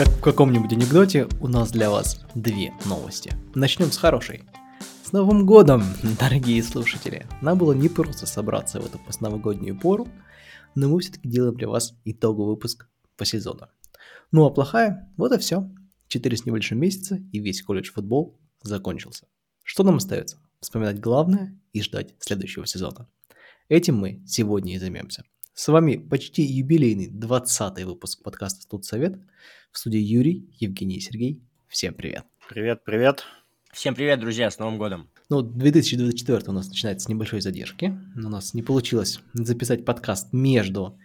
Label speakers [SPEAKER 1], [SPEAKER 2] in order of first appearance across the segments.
[SPEAKER 1] Как в каком-нибудь анекдоте, у нас для вас две новости. Начнем с хорошей. С Новым годом, дорогие слушатели! Нам было не просто собраться в эту постновогоднюю пору, но мы все-таки делаем для вас итоговый выпуск по сезону. Ну а плохая, вот и все. Четыре с небольшим месяца и весь колледж футбол закончился. Что нам остается? Вспоминать главное и ждать следующего сезона. Этим мы сегодня и займемся. С вами почти юбилейный 20 выпуск подкаста «Тут совет». В студии Юрий, Евгений и Сергей. Всем привет.
[SPEAKER 2] Привет, привет.
[SPEAKER 3] Всем привет, друзья, с Новым годом.
[SPEAKER 1] Ну, 2024 у нас начинается с небольшой задержки. У нас не получилось записать подкаст между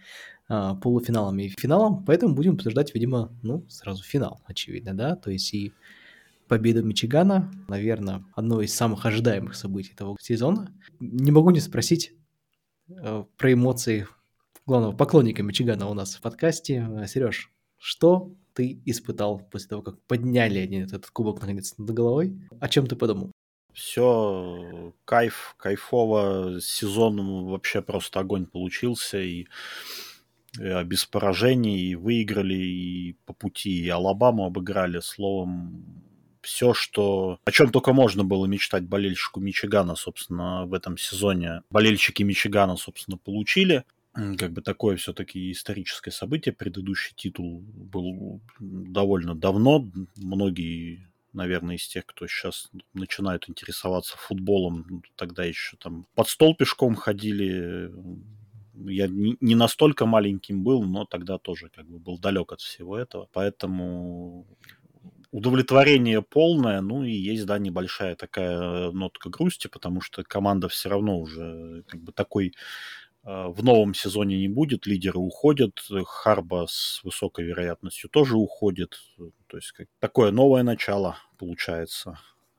[SPEAKER 1] э, полуфиналом и финалом, поэтому будем обсуждать, видимо, ну, сразу финал, очевидно, да, то есть и победу Мичигана, наверное, одно из самых ожидаемых событий этого сезона. Не могу не спросить э, про эмоции главного поклонника Мичигана у нас в подкасте. Сереж, что ты испытал после того, как подняли они этот кубок наконец над головой? О чем ты подумал?
[SPEAKER 2] Все кайф, кайфово. Сезон вообще просто огонь получился. И э, без поражений, и выиграли, и по пути, и Алабаму обыграли. Словом, все, что... О чем только можно было мечтать болельщику Мичигана, собственно, в этом сезоне. Болельщики Мичигана, собственно, получили как бы такое все-таки историческое событие. Предыдущий титул был довольно давно. Многие, наверное, из тех, кто сейчас начинают интересоваться футболом, тогда еще там под стол пешком ходили. Я не настолько маленьким был, но тогда тоже как бы был далек от всего этого. Поэтому удовлетворение полное, ну и есть, да, небольшая такая нотка грусти, потому что команда все равно уже как бы такой в новом сезоне не будет, лидеры уходят, Харба с высокой вероятностью тоже уходит. То есть как такое новое начало получается.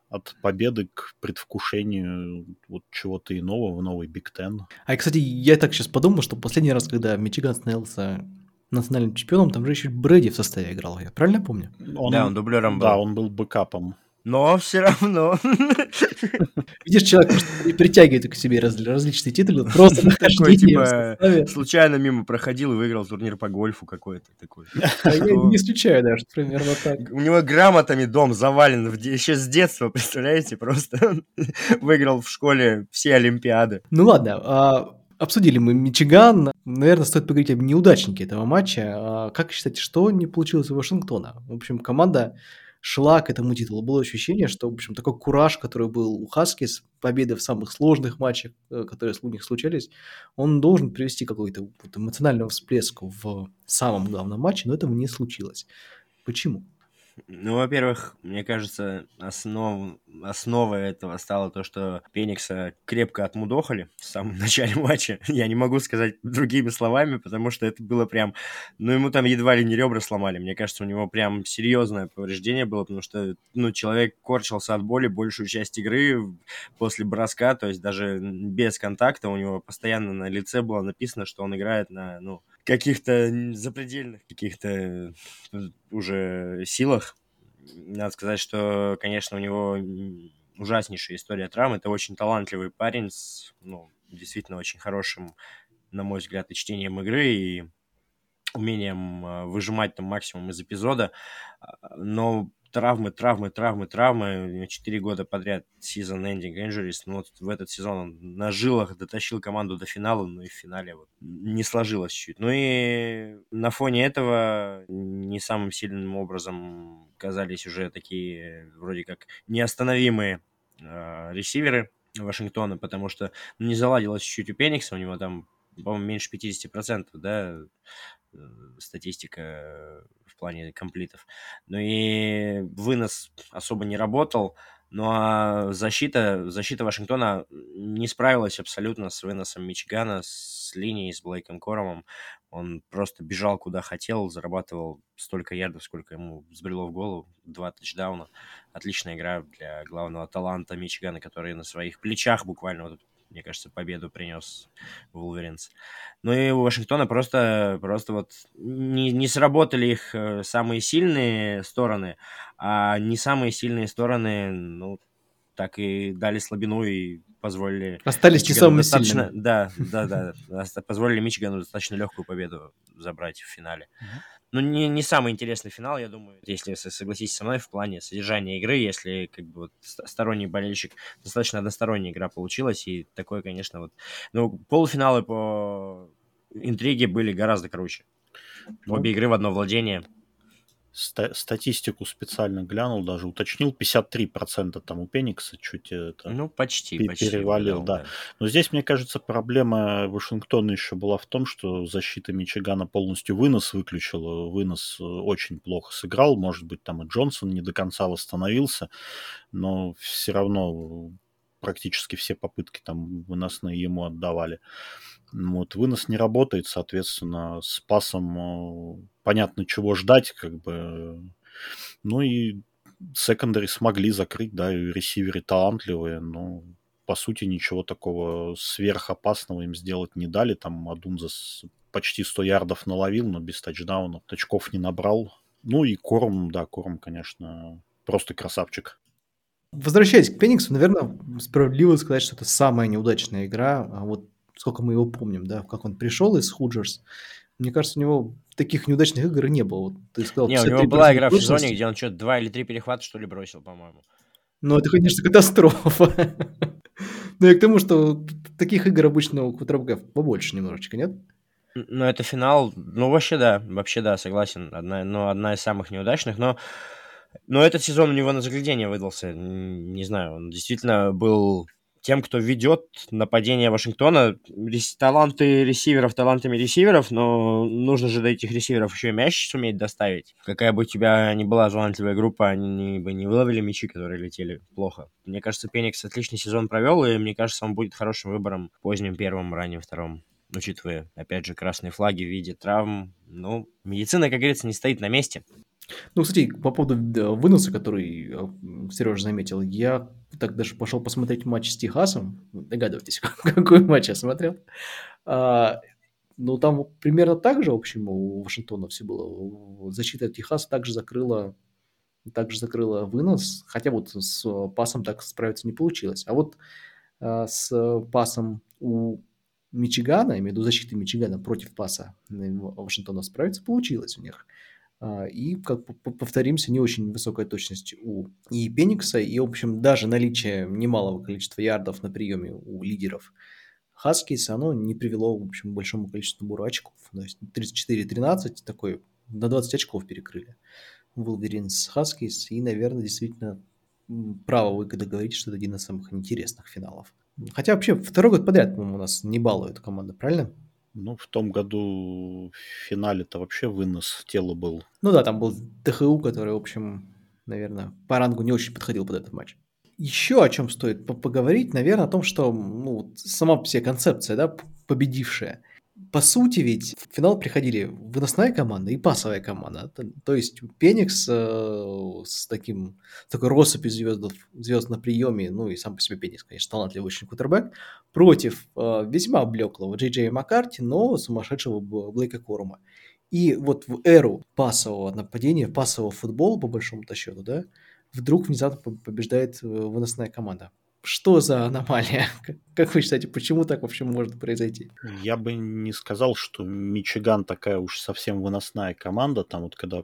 [SPEAKER 2] От победы к предвкушению вот чего-то иного в новый Биг Тен.
[SPEAKER 1] А, кстати, я так сейчас подумал, что последний раз, когда Мичиган становился национальным чемпионом, там же еще Брэди в составе играл, я правильно помню?
[SPEAKER 2] Он, да, он дублером был. Да, он был бэкапом
[SPEAKER 3] но все равно.
[SPEAKER 1] Видишь, человек притягивает к себе раз, различные титулы, просто
[SPEAKER 3] такой, типа, случайно мимо проходил и выиграл турнир по гольфу какой-то такой.
[SPEAKER 1] А я не исключаю даже, примерно так.
[SPEAKER 3] У него грамотами дом завален еще с детства, представляете, просто выиграл в школе все олимпиады.
[SPEAKER 1] Ну ладно, а Обсудили мы Мичиган. Наверное, стоит поговорить об неудачнике этого матча. А как считаете, что не получилось у Вашингтона? В общем, команда шла к этому титулу. Было ощущение, что, в общем, такой кураж, который был у Хаскис, победы в самых сложных матчах, э, которые у них случались, он должен привести какой-то вот эмоциональный всплеск в самом главном матче, но этого не случилось. Почему?
[SPEAKER 3] Ну, во-первых, мне кажется, основ... основой этого стало то, что Пеникса крепко отмудохали в самом начале матча. Я не могу сказать другими словами, потому что это было прям... Ну, ему там едва ли не ребра сломали. Мне кажется, у него прям серьезное повреждение было, потому что, ну, человек корчился от боли большую часть игры после броска, то есть даже без контакта у него постоянно на лице было написано, что он играет на, ну, каких-то запредельных каких-то э, уже силах. Надо сказать, что, конечно, у него ужаснейшая история травм. Это очень талантливый парень с, ну, действительно очень хорошим, на мой взгляд, и чтением игры, и умением э, выжимать там максимум из эпизода. А, но травмы, травмы, травмы, травмы. Четыре года подряд season-ending injuries. Ну, вот в этот сезон он на жилах дотащил команду до финала, но и в финале вот не сложилось чуть. Ну и на фоне этого не самым сильным образом казались уже такие вроде как неостановимые э, ресиверы Вашингтона, потому что ну, не заладилось чуть-чуть у Пеникса, у него там, по-моему, меньше 50%, да, статистика в плане комплитов. Ну и вынос особо не работал. Ну а защита, защита Вашингтона не справилась абсолютно с выносом Мичигана, с линией, с Блейком Коромом. Он просто бежал куда хотел, зарабатывал столько ярдов, сколько ему взбрело в голову. Два тачдауна. Отличная игра для главного таланта Мичигана, который на своих плечах буквально вот мне кажется, победу принес Вулверинс. Ну и у Вашингтона просто, просто вот не, не сработали их э, самые сильные стороны, а не самые сильные стороны, ну, так и дали слабину и позволили...
[SPEAKER 1] Остались не самыми
[SPEAKER 3] достаточно...
[SPEAKER 1] сильными.
[SPEAKER 3] Да, да, да. Позволили Мичигану достаточно легкую победу забрать в финале. Ну, не, не самый интересный финал, я думаю, если согласитесь со мной в плане содержания игры, если как бы вот сторонний болельщик, достаточно односторонняя игра получилась, и такое, конечно, вот... Ну, полуфиналы по интриге были гораздо круче. Ну, Обе игры в одно владение –
[SPEAKER 2] ста- статистику специально глянул, даже уточнил, 53% там у Пеникса чуть это
[SPEAKER 3] ну, почти, пе- почти
[SPEAKER 2] перевалил, да. да. Но здесь, мне кажется, проблема Вашингтона еще была в том, что защита Мичигана полностью вынос выключила, вынос э, очень плохо сыграл, может быть, там и Джонсон не до конца восстановился, но все равно практически все попытки там выносные ему отдавали. Вот, вынос не работает, соответственно, с пасом э, понятно, чего ждать, как бы. Ну и секондари смогли закрыть, да, и ресиверы талантливые, но по сути ничего такого сверхопасного им сделать не дали. Там Адунзас почти 100 ярдов наловил, но без тачдаунов. Очков не набрал. Ну и Корм, да, Корм, конечно, просто красавчик.
[SPEAKER 1] Возвращаясь к Фениксу, наверное, справедливо сказать, что это самая неудачная игра. А вот сколько мы его помним, да, как он пришел из Худжерс. Мне кажется, у него таких неудачных игр не было. Вот
[SPEAKER 3] ты сказал, не, у него была игра в сезоне, где он что-то два или три перехвата, что ли, бросил, по-моему.
[SPEAKER 1] Ну, это, конечно, катастрофа. Но и к тому, что таких игр обычно у квотербеков побольше немножечко, нет?
[SPEAKER 3] Ну, это финал, ну, вообще да, вообще да, согласен. Одна, ну, одна из самых неудачных, но, но этот сезон у него на заглядение выдался. Не знаю, он действительно был тем, кто ведет нападение Вашингтона. Таланты ресиверов талантами ресиверов, но нужно же до этих ресиверов еще и мяч суметь доставить. Какая бы у тебя ни была талантливая группа, они бы не выловили мячи, которые летели плохо. Мне кажется, Пеникс отличный сезон провел, и мне кажется, он будет хорошим выбором поздним первым, ранним втором учитывая, опять же, красные флаги в виде травм. Ну, медицина, как говорится, не стоит на месте.
[SPEAKER 1] Ну, кстати, по поводу выноса, который э, Сережа заметил, я так даже пошел посмотреть матч с Техасом. Догадывайтесь, какой матч я смотрел. А, ну, там примерно так же, в общем, у Вашингтона все было. Защита Техаса также закрыла, также закрыла вынос, хотя вот с пасом так справиться не получилось. А вот а, с пасом у Мичигана, имею в виду защиты Мичигана против паса Вашингтона справиться получилось у них. А, и, как повторимся, не очень высокая точность у и Пеникса, и, в общем, даже наличие немалого количества ярдов на приеме у лидеров Хаскис, оно не привело, в общем, к большому количеству набора очков. То есть 34-13, такой, на 20 очков перекрыли Wolverines Хаскис, и, наверное, действительно право вы когда говорите, что это один из самых интересных финалов. Хотя вообще второй год подряд, по-моему, у нас не балует команда, правильно?
[SPEAKER 2] Ну, в том году в финале-то вообще вынос тела был.
[SPEAKER 1] Ну да, там был ТХУ, который, в общем, наверное, по рангу не очень подходил под этот матч. Еще о чем стоит поговорить, наверное, о том, что ну, сама вся концепция, да, победившая – по сути ведь в финал приходили выносная команда и пасовая команда. То есть Пеникс э, с таким такой россыпью звезд, звезд на приеме, ну и сам по себе Пеникс, конечно, талантливый очень кутербэк, против э, весьма блеклого Джей Джей Маккарти, но сумасшедшего Блейка Корума. И вот в эру пасового нападения, пасового футбола, по большому-то счету, да, вдруг внезапно побеждает э, выносная команда. Что за аномалия? Как вы считаете, почему так вообще может произойти?
[SPEAKER 2] Я бы не сказал, что Мичиган такая уж совсем выносная команда. Там вот когда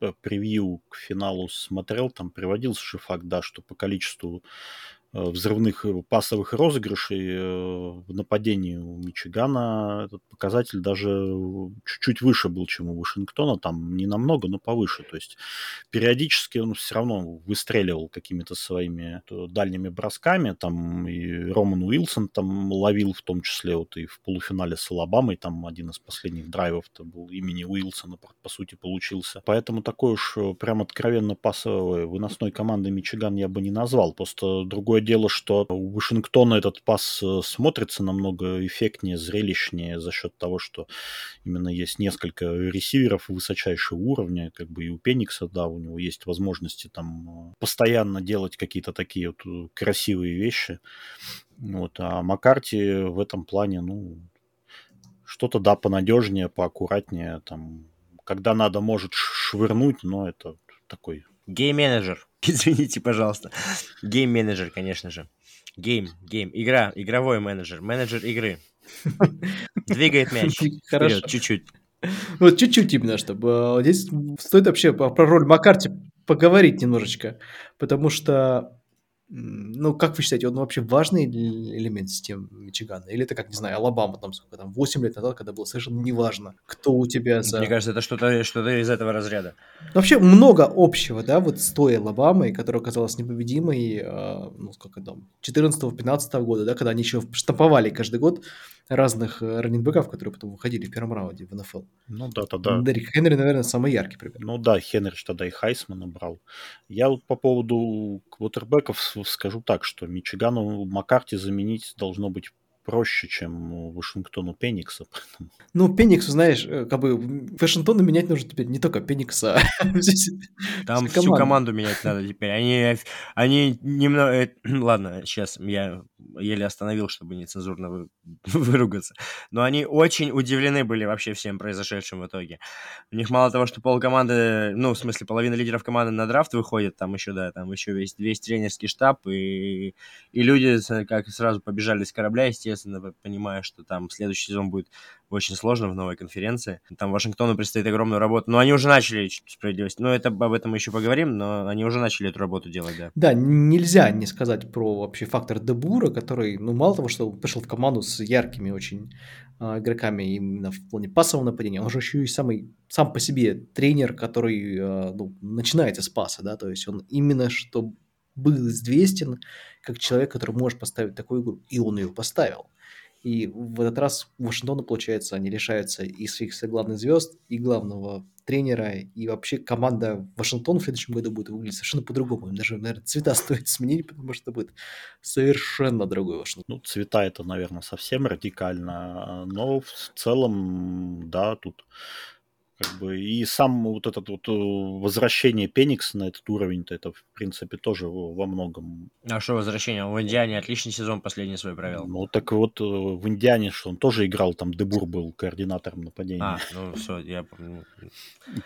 [SPEAKER 2] э, превью к финалу смотрел, там приводился же факт, да, что по количеству взрывных э, пасовых розыгрышей э, в нападении у Мичигана этот показатель даже чуть-чуть выше был, чем у Вашингтона, там не намного, но повыше. То есть периодически он все равно выстреливал какими-то своими дальними бросками, там и Роман Уилсон там ловил в том числе вот и в полуфинале с Алабамой, там один из последних драйвов-то был имени Уилсона, по сути, получился. Поэтому такой уж прям откровенно пасовой выносной команды Мичиган я бы не назвал. Просто другое дело, что у Вашингтона этот пас э, смотрится намного эффектнее, зрелищнее за счет того, что именно есть несколько ресиверов высочайшего уровня, как бы и у Пеникса, да, у него есть возможности там э, постоянно делать какие-то такие вот э, красивые вещи. Вот, а Маккарти в этом плане, ну, что-то, да, понадежнее, поаккуратнее, там, когда надо, может швырнуть, но это такой
[SPEAKER 3] Game-manager. Извините, пожалуйста. Game-manager, конечно же. Game, game. Игра, игровой менеджер. Менеджер игры. Двигает мяч.
[SPEAKER 1] Хорошо.
[SPEAKER 3] Вперед, чуть-чуть.
[SPEAKER 1] Вот чуть-чуть именно, чтобы... а, Здесь стоит вообще про роль Маккарти поговорить немножечко, потому что, ну, как вы считаете, он вообще важный элемент системы Мичигана? Или это, как, не знаю, Алабама, там, сколько там, 8 лет назад, когда было совершенно неважно, кто у тебя за...
[SPEAKER 3] Мне кажется, это что-то что из этого разряда.
[SPEAKER 1] Вообще много общего, да, вот с той Алабамой, которая оказалась непобедимой, э, ну, сколько там, 14-15 года, да, когда они еще штамповали каждый год разных э, раннинбеков, которые потом выходили в первом раунде в НФЛ.
[SPEAKER 2] Ну да, да, да.
[SPEAKER 1] Дерек Хенри, наверное, самый яркий пример.
[SPEAKER 2] Ну да, Хенрич тогда и Хайсмана брал. Я вот по поводу квотербеков скажу так, что Мичигану Маккарти заменить должно быть проще, чем Вашингтону Пеникса. поэтому-
[SPEAKER 1] Ну, Пениксу, знаешь, э, как бы Вашингтону менять нужно теперь не только Пеникса, а
[SPEAKER 3] Там
[SPEAKER 1] всю команду.
[SPEAKER 3] команду менять надо теперь. Они, они немного... э, Ладно, сейчас я еле остановил, чтобы нецензурно вы- выругаться. Но они очень удивлены были вообще всем произошедшим в итоге. У них мало того, что пол команды, ну, в смысле, половина лидеров команды на драфт выходит, там еще, да, там еще весь, весь тренерский штаб, и, и люди как сразу побежали с корабля, естественно, понимая, что там следующий сезон будет очень сложно в новой конференции. Там Вашингтону предстоит огромную работу. Но они уже начали справедливость. Но это об этом мы еще поговорим, но они уже начали эту работу делать, да.
[SPEAKER 1] Да, нельзя не сказать про вообще фактор Дебура, который, ну, мало того, что пришел в команду с яркими очень а, игроками именно в плане пасового нападения, он же еще и самый, сам по себе тренер, который а, ну, начинается с паса, да, то есть он именно что был известен как человек, который может поставить такую игру, и он ее поставил. И в этот раз Вашингтону, получается, они лишаются и своих главных звезд, и главного тренера, и вообще команда Вашингтона в следующем году будет выглядеть совершенно по-другому. Им даже, наверное, цвета стоит сменить, потому что будет совершенно другой Вашингтон.
[SPEAKER 2] Ну, цвета это, наверное, совсем радикально, но в целом, да, тут как бы и сам вот этот вот э, возвращение Пеникса на этот уровень-то это, в принципе, тоже во многом
[SPEAKER 3] А что возвращение? В Индиане отличный сезон последний свой провел.
[SPEAKER 2] Ну, так вот, э, в Индиане, что он тоже играл, там Дебур был координатором нападения.
[SPEAKER 3] А, ну все, я... помню.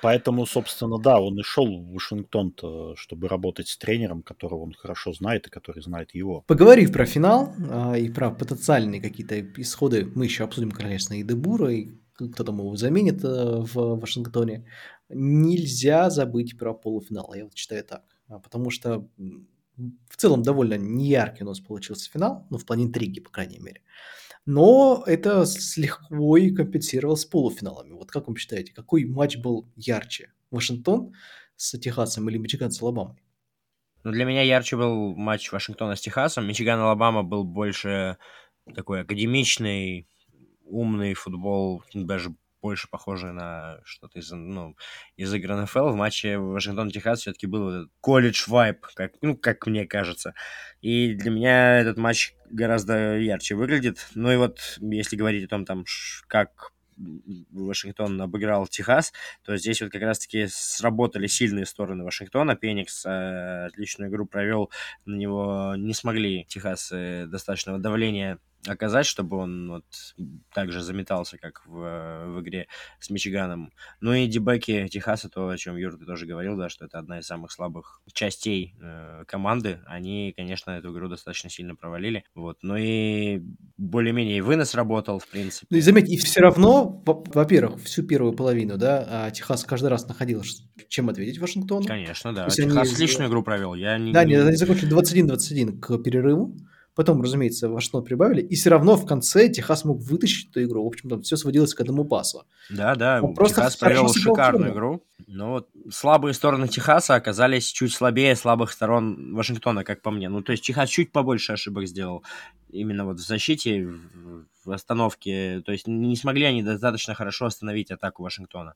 [SPEAKER 2] Поэтому, собственно, да, он и шел в Вашингтон, чтобы работать с тренером, которого он хорошо знает и который знает его.
[SPEAKER 1] Поговорив про финал а, и про потенциальные какие-то исходы, мы еще обсудим, конечно, и Дебура, и кто там его заменит э, в Вашингтоне. Нельзя забыть про полуфинал, я вот считаю так. А, Потому что в целом довольно неяркий у нас получился финал, ну, в плане интриги, по крайней мере. Но это с легко и с полуфиналами. Вот как вы считаете, какой матч был ярче? Вашингтон с Техасом или Мичиган с Алабамой?
[SPEAKER 3] Ну, для меня ярче был матч Вашингтона с Техасом. Мичиган-Алабама был больше такой академичный, умный футбол, даже больше похожий на что-то из, ну, из игр НФЛ. В матче Вашингтон-Техас все-таки был колледж-вайп, как, ну, как мне кажется. И для меня этот матч гораздо ярче выглядит. Ну и вот, если говорить о том, там, как Вашингтон обыграл Техас, то здесь вот как раз-таки сработали сильные стороны Вашингтона. Пеникс э, отличную игру провел, на него не смогли Техас э, достаточного давления оказать, чтобы он вот так же заметался, как в, в игре с Мичиганом. Ну и дебеки Техаса, то, о чем Юр, ты тоже говорил, да, что это одна из самых слабых частей э, команды. Они, конечно, эту игру достаточно сильно провалили. Вот. Ну и более-менее и вынос работал, в принципе.
[SPEAKER 1] Ну и заметь, и все равно, во- во-первых, всю первую половину, да, а Техас каждый раз находил, чем ответить Вашингтону.
[SPEAKER 3] Конечно, да.
[SPEAKER 1] Они
[SPEAKER 3] Техас
[SPEAKER 1] из-
[SPEAKER 3] отличную игру провел. Я не,
[SPEAKER 1] Да,
[SPEAKER 3] не-
[SPEAKER 1] они, они закончили 21-21 к перерыву. Потом, разумеется, Вашингтон прибавили. И все равно в конце Техас мог вытащить эту игру. В общем, там все сводилось к одному пасу.
[SPEAKER 3] Да, да,
[SPEAKER 1] Он просто
[SPEAKER 3] Техас провел шикарную игру. Но вот слабые стороны Техаса оказались чуть слабее слабых сторон Вашингтона, как по мне. Ну, то есть Техас чуть побольше ошибок сделал именно вот в защите, в остановке. То есть не смогли они достаточно хорошо остановить атаку Вашингтона.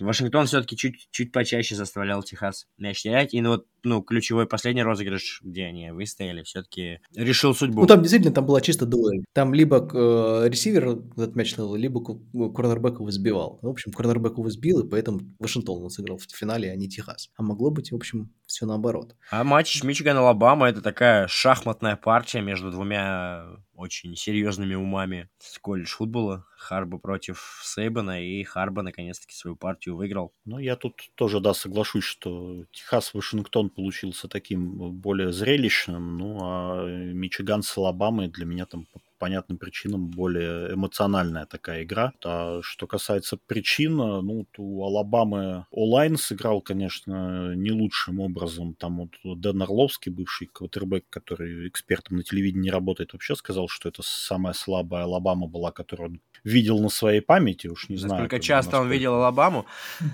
[SPEAKER 3] Вашингтон все-таки чуть, чуть почаще заставлял Техас мяч терять. И ну, вот, ну, ключевой последний розыгрыш, где они выстояли, все-таки решил судьбу.
[SPEAKER 1] Ну, там действительно там была чисто дуэль. Там либо э, ресивер этот мяч ловил, либо ну, корнербэк его сбивал. В общем, корнербэк его сбил, и поэтому Вашингтон он сыграл в финале, а не Техас. А могло быть, в общем, все наоборот.
[SPEAKER 3] А матч Мичиган-Алабама это такая шахматная партия между двумя очень серьезными умами колледж футбола. Харба против Сейбана, и Харба наконец-таки свою партию выиграл.
[SPEAKER 2] Ну, я тут тоже, да, соглашусь, что Техас-Вашингтон получился таким более зрелищным, ну, а Мичиган с Алабамой для меня там понятным причинам более эмоциональная такая игра. А что касается причин, ну, у Алабамы онлайн сыграл, конечно, не лучшим образом. Там вот Дэн Орловский, бывший квотербек, который экспертом на телевидении работает, вообще сказал, что это самая слабая Алабама была, которую он видел на своей памяти, уж не знаю.
[SPEAKER 3] Сколько часто насколько... он видел Алабаму.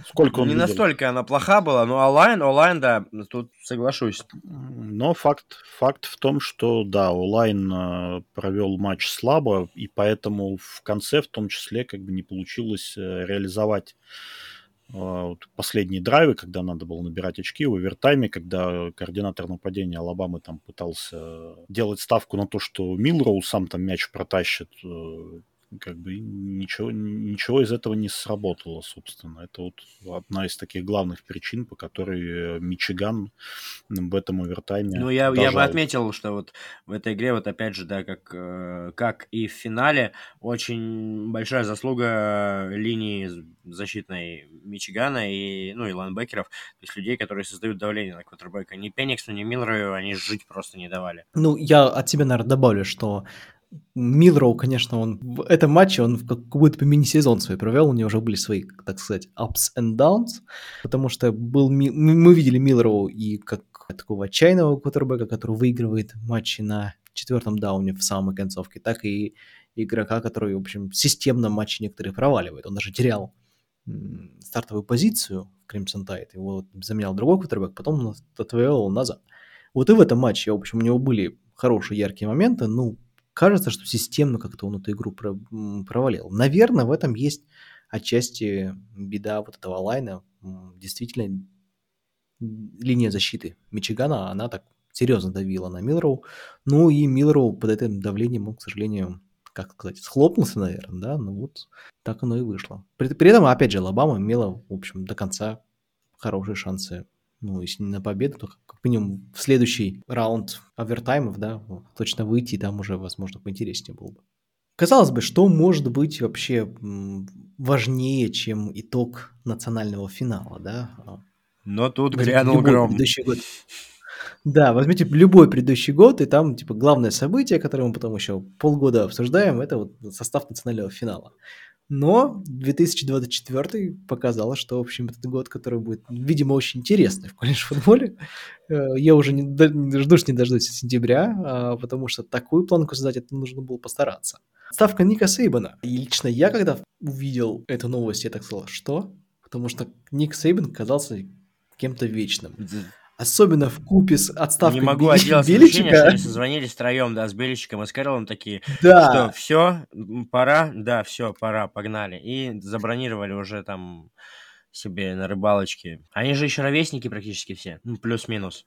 [SPEAKER 2] Сколько он
[SPEAKER 3] Не
[SPEAKER 2] видел.
[SPEAKER 3] настолько она плоха была, но онлайн, онлайн, да, тут соглашусь.
[SPEAKER 2] Но факт, факт в том, что, да, онлайн э, провел матч слабо, и поэтому в конце, в том числе, как бы не получилось э, реализовать э, последние драйвы, когда надо было набирать очки в овертайме, когда координатор нападения Алабамы там пытался делать ставку на то, что Милроу сам там мяч протащит, как бы ничего, ничего из этого не сработало, собственно. Это вот одна из таких главных причин, по которой Мичиган в этом овертайме
[SPEAKER 3] Ну, я, я бы отметил, что вот в этой игре, вот опять же, да, как, э, как и в финале, очень большая заслуга линии защитной Мичигана и, ну, и лайнбекеров, то есть людей, которые создают давление на квотербека. Ни Пениксу, ни Милрою они жить просто не давали.
[SPEAKER 1] Ну, я от себя, наверное, добавлю, что Милроу, конечно, он в этом матче он как будто мини-сезон свой провел, у него уже были свои, так сказать, ups and downs, потому что был, мы видели Милроу и как такого отчаянного квотербека, который выигрывает матчи на четвертом дауне в самой концовке, так и игрока, который, в общем, системно матчи некоторые проваливает. Он даже терял стартовую позицию в Crimson Tide, его заменял другой квотербек, потом он назад. Вот и в этом матче, в общем, у него были хорошие яркие моменты, ну, кажется, что системно как-то он эту игру провалил. Наверное, в этом есть отчасти беда вот этого лайна. Действительно, линия защиты Мичигана, она так серьезно давила на Миллроу. Ну и Миллроу под этим давлением он, к сожалению, как сказать, схлопнулся, наверное, да, ну вот так оно и вышло. При, при этом, опять же, Алабама имела, в общем, до конца хорошие шансы ну, если не на победу, то как минимум в следующий раунд овертаймов, да, точно выйти, и там уже, возможно, поинтереснее было бы. Казалось бы, что может быть вообще важнее, чем итог национального финала, да?
[SPEAKER 3] Но тут возьмите грянул гром.
[SPEAKER 1] Предыдущий год. Да, возьмите любой предыдущий год, и там, типа, главное событие, которое мы потом еще полгода обсуждаем, это вот состав национального финала. Но 2024 показало, что, в общем, этот год, который будет, видимо, очень интересный в колледж-футболе. Э, я уже не, ждусь не дождусь сентября, а, потому что такую планку создать, это нужно было постараться. Ставка Ника Сейбана. И лично я, когда увидел эту новость, я так сказал, что? Потому что Ник Сейбан казался кем-то вечным. Особенно в купе с отставкой
[SPEAKER 3] Не могу отделаться Беличика. что они созвонились втроем, да, с Беличиком и с Кэролом такие, да. что все, пора, да, все, пора, погнали. И забронировали уже там себе на рыбалочке. Они же еще ровесники практически все, ну, плюс-минус.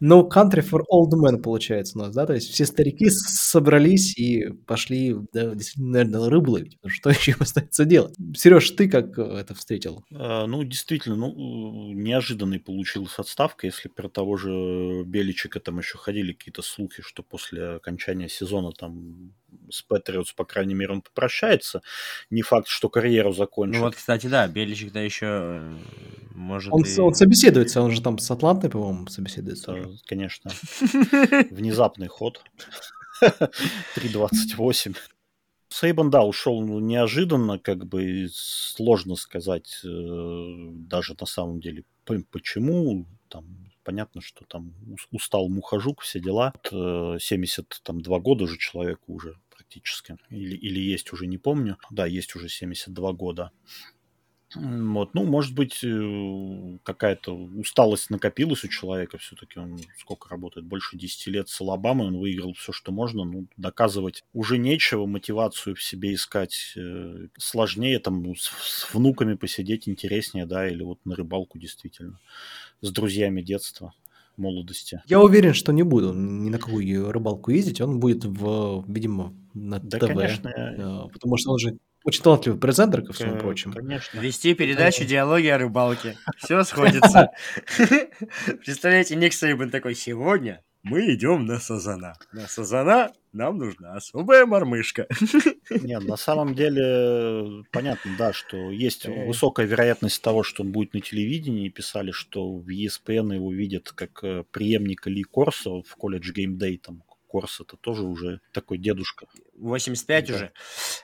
[SPEAKER 1] No country for old men получается у нас, да? То есть все старики собрались и пошли, да, действительно, наверное, рыбу ловить. Что еще им остается делать? Сереж, ты как э, это встретил?
[SPEAKER 2] А, ну, действительно, ну, неожиданный получилась отставка. Если про того же Беличика там еще ходили какие-то слухи, что после окончания сезона там с Патриотс, по крайней мере, он попрощается. Не факт, что карьеру закончит.
[SPEAKER 3] Ну вот, кстати, да, Беличик-то еще э, может
[SPEAKER 1] он, и... он собеседуется, он же там с Атлантой, по-моему, собеседуется. Да,
[SPEAKER 2] конечно. Внезапный ход. 3.28. Сейбан, да, ушел неожиданно, как бы сложно сказать э, даже на самом деле почему. Там понятно, что там устал мухожук, все дела. 72 э, года уже человеку уже практически. Или, или есть уже, не помню. Да, есть уже 72 года. Вот, ну, может быть, э, какая-то усталость накопилась у человека все-таки. Он сколько работает? Больше 10 лет с Алабамой. Он выиграл все, что можно. Ну, доказывать уже нечего. Мотивацию в себе искать э, сложнее. Там ну, с, с внуками посидеть интереснее, да, или вот на рыбалку действительно. С друзьями детства молодости.
[SPEAKER 1] Я уверен, что не буду ни на какую рыбалку ездить. Он будет, в, видимо, на да, ТВ. Конечно. Э, потому что он же очень талантливый презентер, ко всему прочему.
[SPEAKER 3] Конечно. Вести передачу «Диалоги о рыбалке». Все сходится. Представляете, Ник Сейбан такой, сегодня мы идем на Сазана. На Сазана нам нужна особая мормышка.
[SPEAKER 2] Нет, на самом деле понятно, да, что есть э. высокая вероятность того, что он будет на телевидении. Писали, что в ESPN его видят как э, преемника Ли Корса в колледж Day, там Корс это тоже уже такой дедушка.
[SPEAKER 3] 85 да. уже.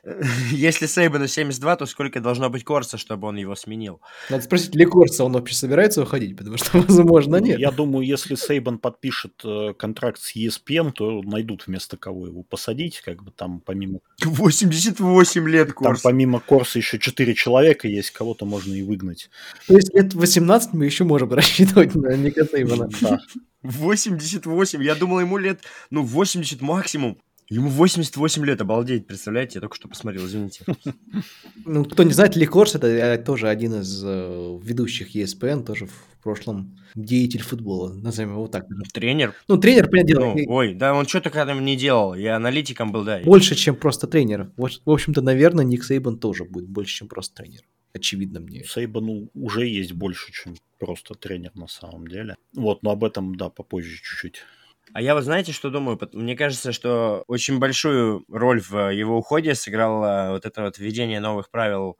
[SPEAKER 3] Если Сейбану 72, то сколько должно быть Корса, чтобы он его сменил?
[SPEAKER 1] Надо спросить, ли Корса он вообще собирается уходить, потому что, возможно, ну, нет.
[SPEAKER 2] Я думаю, если Сейбан подпишет э, контракт с ESPN, то найдут вместо кого его посадить, как бы там помимо...
[SPEAKER 3] 88 лет
[SPEAKER 2] Корс. Там помимо Корса еще 4 человека есть, кого-то можно и выгнать.
[SPEAKER 1] То есть лет 18 мы еще можем рассчитывать на Ника Сейбана. Да.
[SPEAKER 3] 88, я думал, ему лет, ну, 80 максимум. Ему 88 лет, обалдеть, представляете? Я только что посмотрел, извините.
[SPEAKER 1] Ну, кто не знает, Ликорс это э, тоже один из э, ведущих ESPN, тоже в прошлом деятель футбола, назовем его так.
[SPEAKER 3] Тренер?
[SPEAKER 1] Ну, тренер, понятное дело.
[SPEAKER 3] Ну, ой, да, он что-то когда не делал, я аналитиком был, да.
[SPEAKER 1] Больше, чем просто тренер. В общем-то, наверное, Ник Сейбан тоже будет больше, чем просто тренер очевидно мне.
[SPEAKER 2] Сейбану уже есть больше, чем просто тренер на самом деле. Вот, но об этом, да, попозже чуть-чуть.
[SPEAKER 3] А я вот знаете, что думаю? Мне кажется, что очень большую роль в его уходе сыграло вот это вот введение новых правил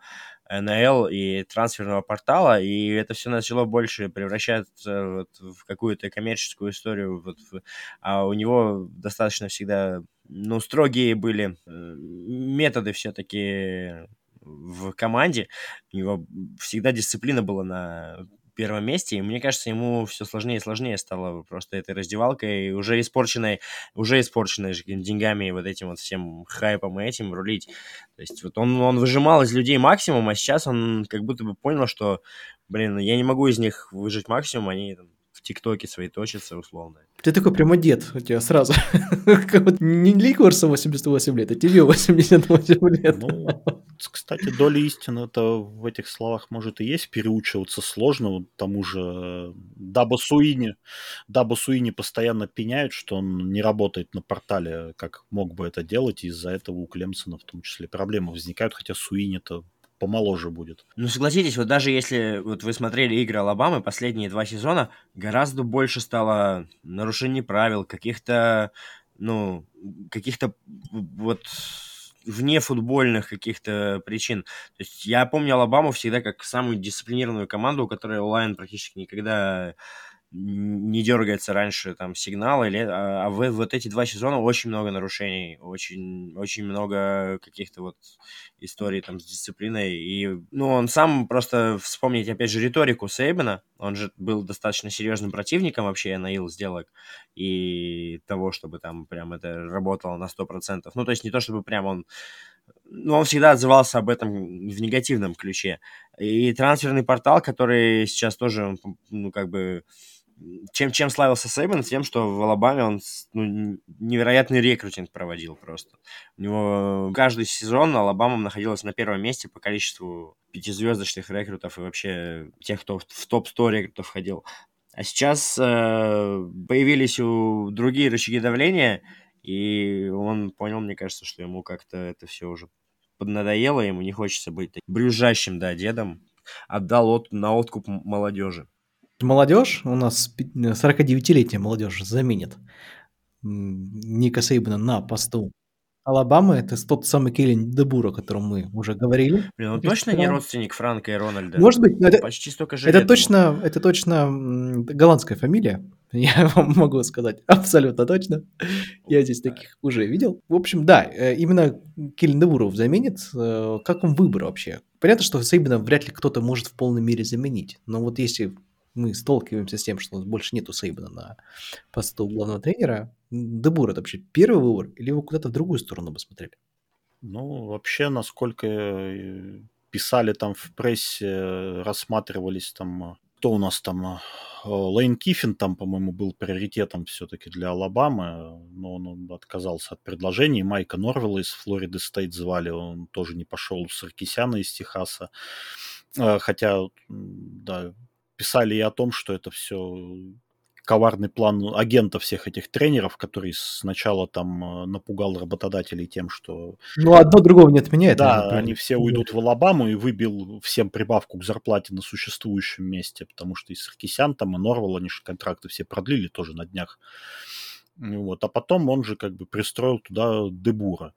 [SPEAKER 3] НЛ и трансферного портала, и это все начало больше превращаться вот в какую-то коммерческую историю. Вот в... А у него достаточно всегда, ну, строгие были э, методы все-таки в команде. У него всегда дисциплина была на первом месте, и мне кажется, ему все сложнее и сложнее стало просто этой раздевалкой, уже испорченной, уже испорченной деньгами и вот этим вот всем хайпом и этим рулить. То есть вот он, он выжимал из людей максимум, а сейчас он как будто бы понял, что, блин, я не могу из них выжить максимум, они там, в ТикТоке свои точатся условно.
[SPEAKER 1] Ты такой прямо дед у тебя сразу. Не Ликорса 88 лет, а тебе 88 лет. Ну,
[SPEAKER 2] кстати, доля истины-то в этих словах может и есть. Переучиваться сложно. Вот тому же Даба Суини. Даба Суини постоянно пеняют, что он не работает на портале, как мог бы это делать. И из-за этого у Клемсона в том числе проблемы возникают. Хотя Суини-то помоложе будет.
[SPEAKER 3] Ну, согласитесь, вот даже если вот вы смотрели игры Алабамы последние два сезона, гораздо больше стало нарушений правил, каких-то, ну, каких-то вот вне футбольных каких-то причин. То есть я помню Алабаму всегда как самую дисциплинированную команду, у которой онлайн практически никогда не дергается раньше там сигнал, или, а, а в, вот эти два сезона очень много нарушений, очень, очень много каких-то вот историй там с дисциплиной, и, ну, он сам просто вспомнить, опять же, риторику Сейбена, он же был достаточно серьезным противником вообще Наил сделок и того, чтобы там прям это работало на 100%. Ну, то есть не то, чтобы прям он ну, он всегда отзывался об этом в негативном ключе. И трансферный портал, который сейчас тоже, ну, как бы чем, чем славился Сейбан? Тем, что в Алабаме он ну, невероятный рекрутинг проводил просто. У него каждый сезон Алабама находилась на первом месте по количеству пятизвездочных рекрутов и вообще тех, кто в топ-100 рекрутов входил. А сейчас э, появились у другие рычаги давления, и он понял, мне кажется, что ему как-то это все уже поднадоело, ему не хочется быть брюзжащим, да, дедом. Отдал от, на откуп молодежи.
[SPEAKER 1] Молодежь, у нас 49-летняя молодежь заменит Ника Сейбана на посту Алабамы. Это тот самый Келлин Дебура, о котором мы уже говорили.
[SPEAKER 3] Блин, он точно не родственник Франка и Рональда?
[SPEAKER 1] Может быть,
[SPEAKER 3] это, почти столько же
[SPEAKER 1] это точно, это точно голландская фамилия. Я вам могу сказать абсолютно точно. Я здесь таких уже видел. В общем, да, э, именно Келлин Дебуров заменит. Э, как вам выбор вообще? Понятно, что Сейбина вряд ли кто-то может в полной мере заменить. Но вот если мы сталкиваемся с тем, что у нас больше нету Сейбана на посту главного тренера, Дебур это вообще первый выбор или вы куда-то в другую сторону бы смотрели?
[SPEAKER 2] Ну, вообще, насколько э, писали там в прессе, рассматривались там, кто у нас там, э, Лейн Киффин там, по-моему, был приоритетом все-таки для Алабамы, но он отказался от предложений. Майка Норвелла из Флориды Стейт звали, он тоже не пошел. Саркисяна из Техаса. Э, хотя, да, писали и о том, что это все коварный план агента всех этих тренеров, который сначала там э, напугал работодателей тем, что...
[SPEAKER 1] Ну, одно другого не отменяет.
[SPEAKER 2] Да, они все уйдут в Алабаму и выбил всем прибавку к зарплате на существующем месте, потому что и Саркисян там, и Норвал, они же контракты все продлили тоже на днях. Вот. А потом он же как бы пристроил туда Дебура.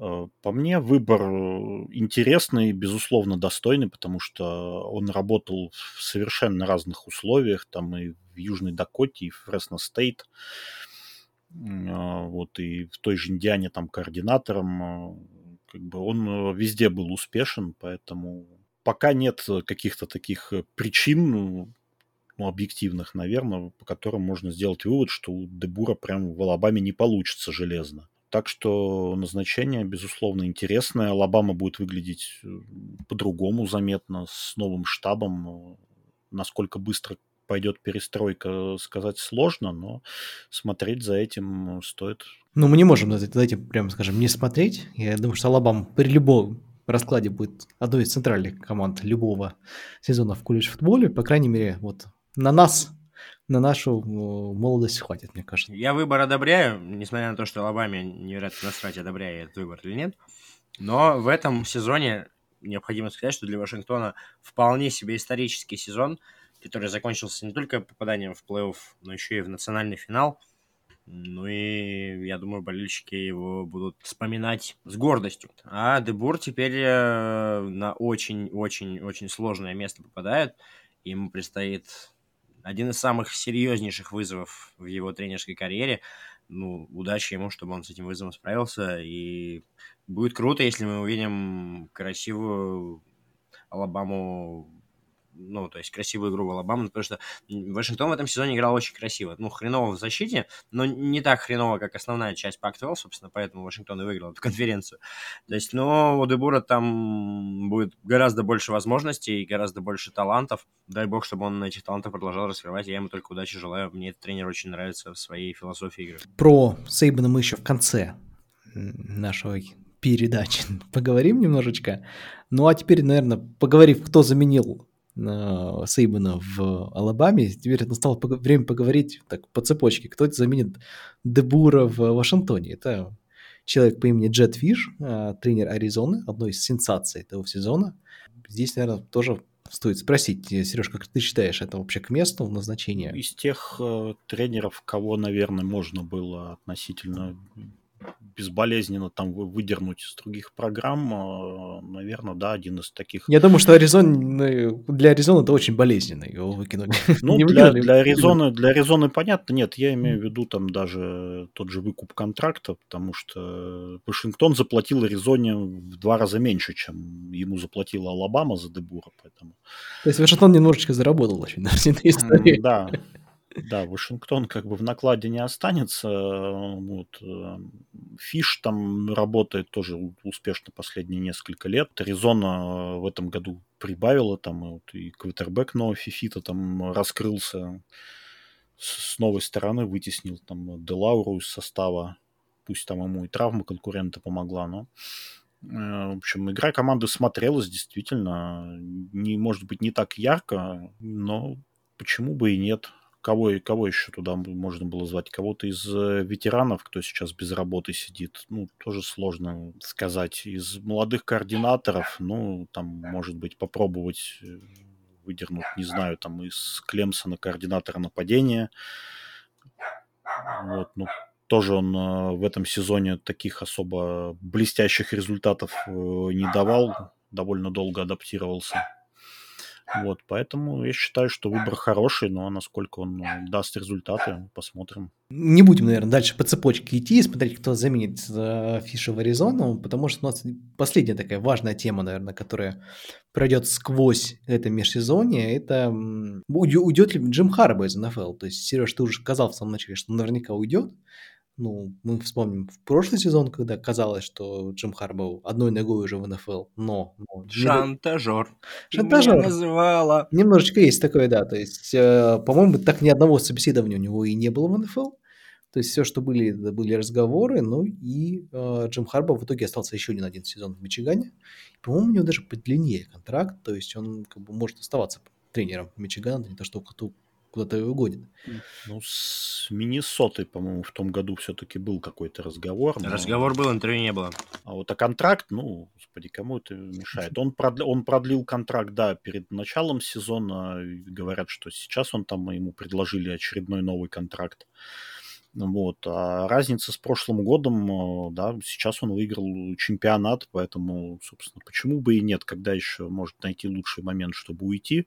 [SPEAKER 2] Э, по мне, выбор интересный, безусловно, достойный, потому что он работал в совершенно разных условиях, там и в Южной Дакоте, и в Фресно Стейт, вот, и в той же Индиане там координатором, как бы он везде был успешен, поэтому пока нет каких-то таких причин, ну, объективных, наверное, по которым можно сделать вывод, что у Дебура прям в Алабаме не получится железно. Так что назначение, безусловно, интересное. Алабама будет выглядеть э, по-другому заметно, с новым штабом. Насколько быстро пойдет перестройка, сказать сложно, но смотреть за этим стоит.
[SPEAKER 1] Ну, мы не можем за этим, прямо скажем, не смотреть. Я думаю, что Алабама при любом раскладе будет одной из центральных команд любого сезона в колледж футболе. По крайней мере, вот на нас на нашу молодость хватит, мне кажется.
[SPEAKER 3] Я выбор одобряю, несмотря на то, что Алабаме невероятно насрать, одобряю этот выбор или нет. Но в этом сезоне необходимо сказать, что для Вашингтона вполне себе исторический сезон, который закончился не только попаданием в плей-офф, но еще и в национальный финал. Ну и я думаю, болельщики его будут вспоминать с гордостью. А Дебур теперь э, на очень-очень-очень сложное место попадает. Ему предстоит один из самых серьезнейших вызовов в его тренерской карьере. Ну, удачи ему, чтобы он с этим вызовом справился. И будет круто, если мы увидим красивую Алабаму ну, то есть красивую игру в Алабаму, потому что Вашингтон в этом сезоне играл очень красиво. Ну, хреново в защите, но не так хреново, как основная часть Пак-12, собственно, поэтому Вашингтон и выиграл эту конференцию. То есть, но у Дебура там будет гораздо больше возможностей, гораздо больше талантов. Дай бог, чтобы он этих талантов продолжал раскрывать. Я ему только удачи желаю. Мне этот тренер очень нравится в своей философии игры.
[SPEAKER 1] Про Сейбана мы еще в конце нашего передачи поговорим немножечко. Ну а теперь, наверное, поговорив, кто заменил э, Сейбана в Алабаме. Теперь настало время поговорить так по цепочке, кто заменит Дебура в Вашингтоне. Это человек по имени Джет Фиш, э, тренер Аризоны, одной из сенсаций этого сезона. Здесь, наверное, тоже стоит спросить, Сереж, как ты считаешь, это вообще к месту назначения?
[SPEAKER 2] Из тех э, тренеров, кого, наверное, можно было относительно безболезненно там выдернуть из других программ, а, наверное, да, один из таких.
[SPEAKER 1] Я думаю, что Аризон, для Аризоны это очень болезненно, его выкинули.
[SPEAKER 2] Ну, для, для, Аризоны, для Аризоны понятно, нет, я имею в виду там даже тот же выкуп контракта, потому что Вашингтон заплатил Аризоне в два раза меньше, чем ему заплатила Алабама за Дебура, поэтому...
[SPEAKER 1] То есть Вашингтон немножечко заработал очень на всей этой истории.
[SPEAKER 2] Да, да, Вашингтон как бы в накладе не останется. Вот. Э, Фиш там работает тоже успешно последние несколько лет. Аризона в этом году прибавила там, вот, и квотербек нового Фифита там раскрылся с новой стороны, вытеснил там Делауру из состава. Пусть там ему и травма конкурента помогла, но э, в общем, игра команды смотрелась действительно, не, может быть, не так ярко, но почему бы и нет. Кого, кого еще туда можно было звать? Кого-то из э, ветеранов, кто сейчас без работы сидит? Ну, тоже сложно сказать. Из молодых координаторов, ну, там, может быть, попробовать э, выдернуть, не знаю, там, из Клемсона координатора нападения. Вот, ну, тоже он э, в этом сезоне таких особо блестящих результатов не давал, довольно долго адаптировался. Вот, поэтому я считаю, что выбор хороший, но насколько он ну, даст результаты, посмотрим.
[SPEAKER 1] Не будем, наверное, дальше по цепочке идти и смотреть, кто заменит э, Фиша в Аризону, потому что у нас последняя такая важная тема, наверное, которая пройдет сквозь это межсезонье, это уйдет ли Джим Харбо из НФЛ. То есть, Сереж, ты уже сказал в самом начале, что наверняка уйдет, ну, мы вспомним в прошлый сезон, когда казалось, что Джим Харбоу одной ногой уже в НФЛ, но... но
[SPEAKER 3] Шантажер.
[SPEAKER 1] Шантажер.
[SPEAKER 3] называла.
[SPEAKER 1] Немножечко есть такое, да. То есть, э, по-моему, так ни одного собеседования у него и не было в НФЛ. То есть все, что были, были разговоры, ну и э, Джим Харбо в итоге остался еще не на один сезон в Мичигане. По-моему, у него даже подлиннее контракт, то есть он как бы может оставаться тренером Мичигана, не то что куда-то его гонит.
[SPEAKER 2] Ну, с Миннесотой, по-моему, в том году все-таки был какой-то разговор.
[SPEAKER 3] Но... Разговор был, интервью не было.
[SPEAKER 2] А вот а контракт, ну, господи, кому это мешает? Он, продлил, он продлил контракт, да, перед началом сезона. Говорят, что сейчас он там, ему предложили очередной новый контракт. Вот. А разница с прошлым годом, э, да, сейчас он выиграл чемпионат, поэтому, собственно, почему бы и нет, когда еще может найти лучший момент, чтобы уйти,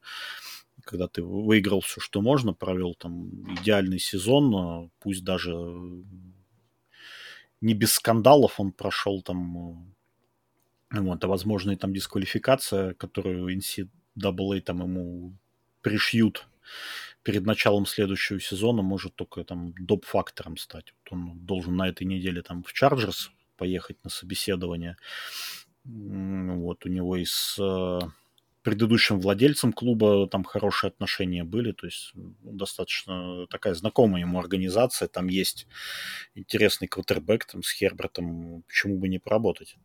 [SPEAKER 2] когда ты выиграл все, что можно, провел там идеальный сезон, э, пусть даже не без скандалов он прошел там, э, вот, а возможно и там дисквалификация, которую NCAA там ему пришьют перед началом следующего сезона может только там доп-фактором стать. Вот он должен на этой неделе там в Чарджерс поехать на собеседование. Вот у него и с э, предыдущим владельцем клуба там хорошие отношения были, то есть достаточно такая знакомая ему организация, там есть интересный квотербек там с Хербертом, почему бы не поработать.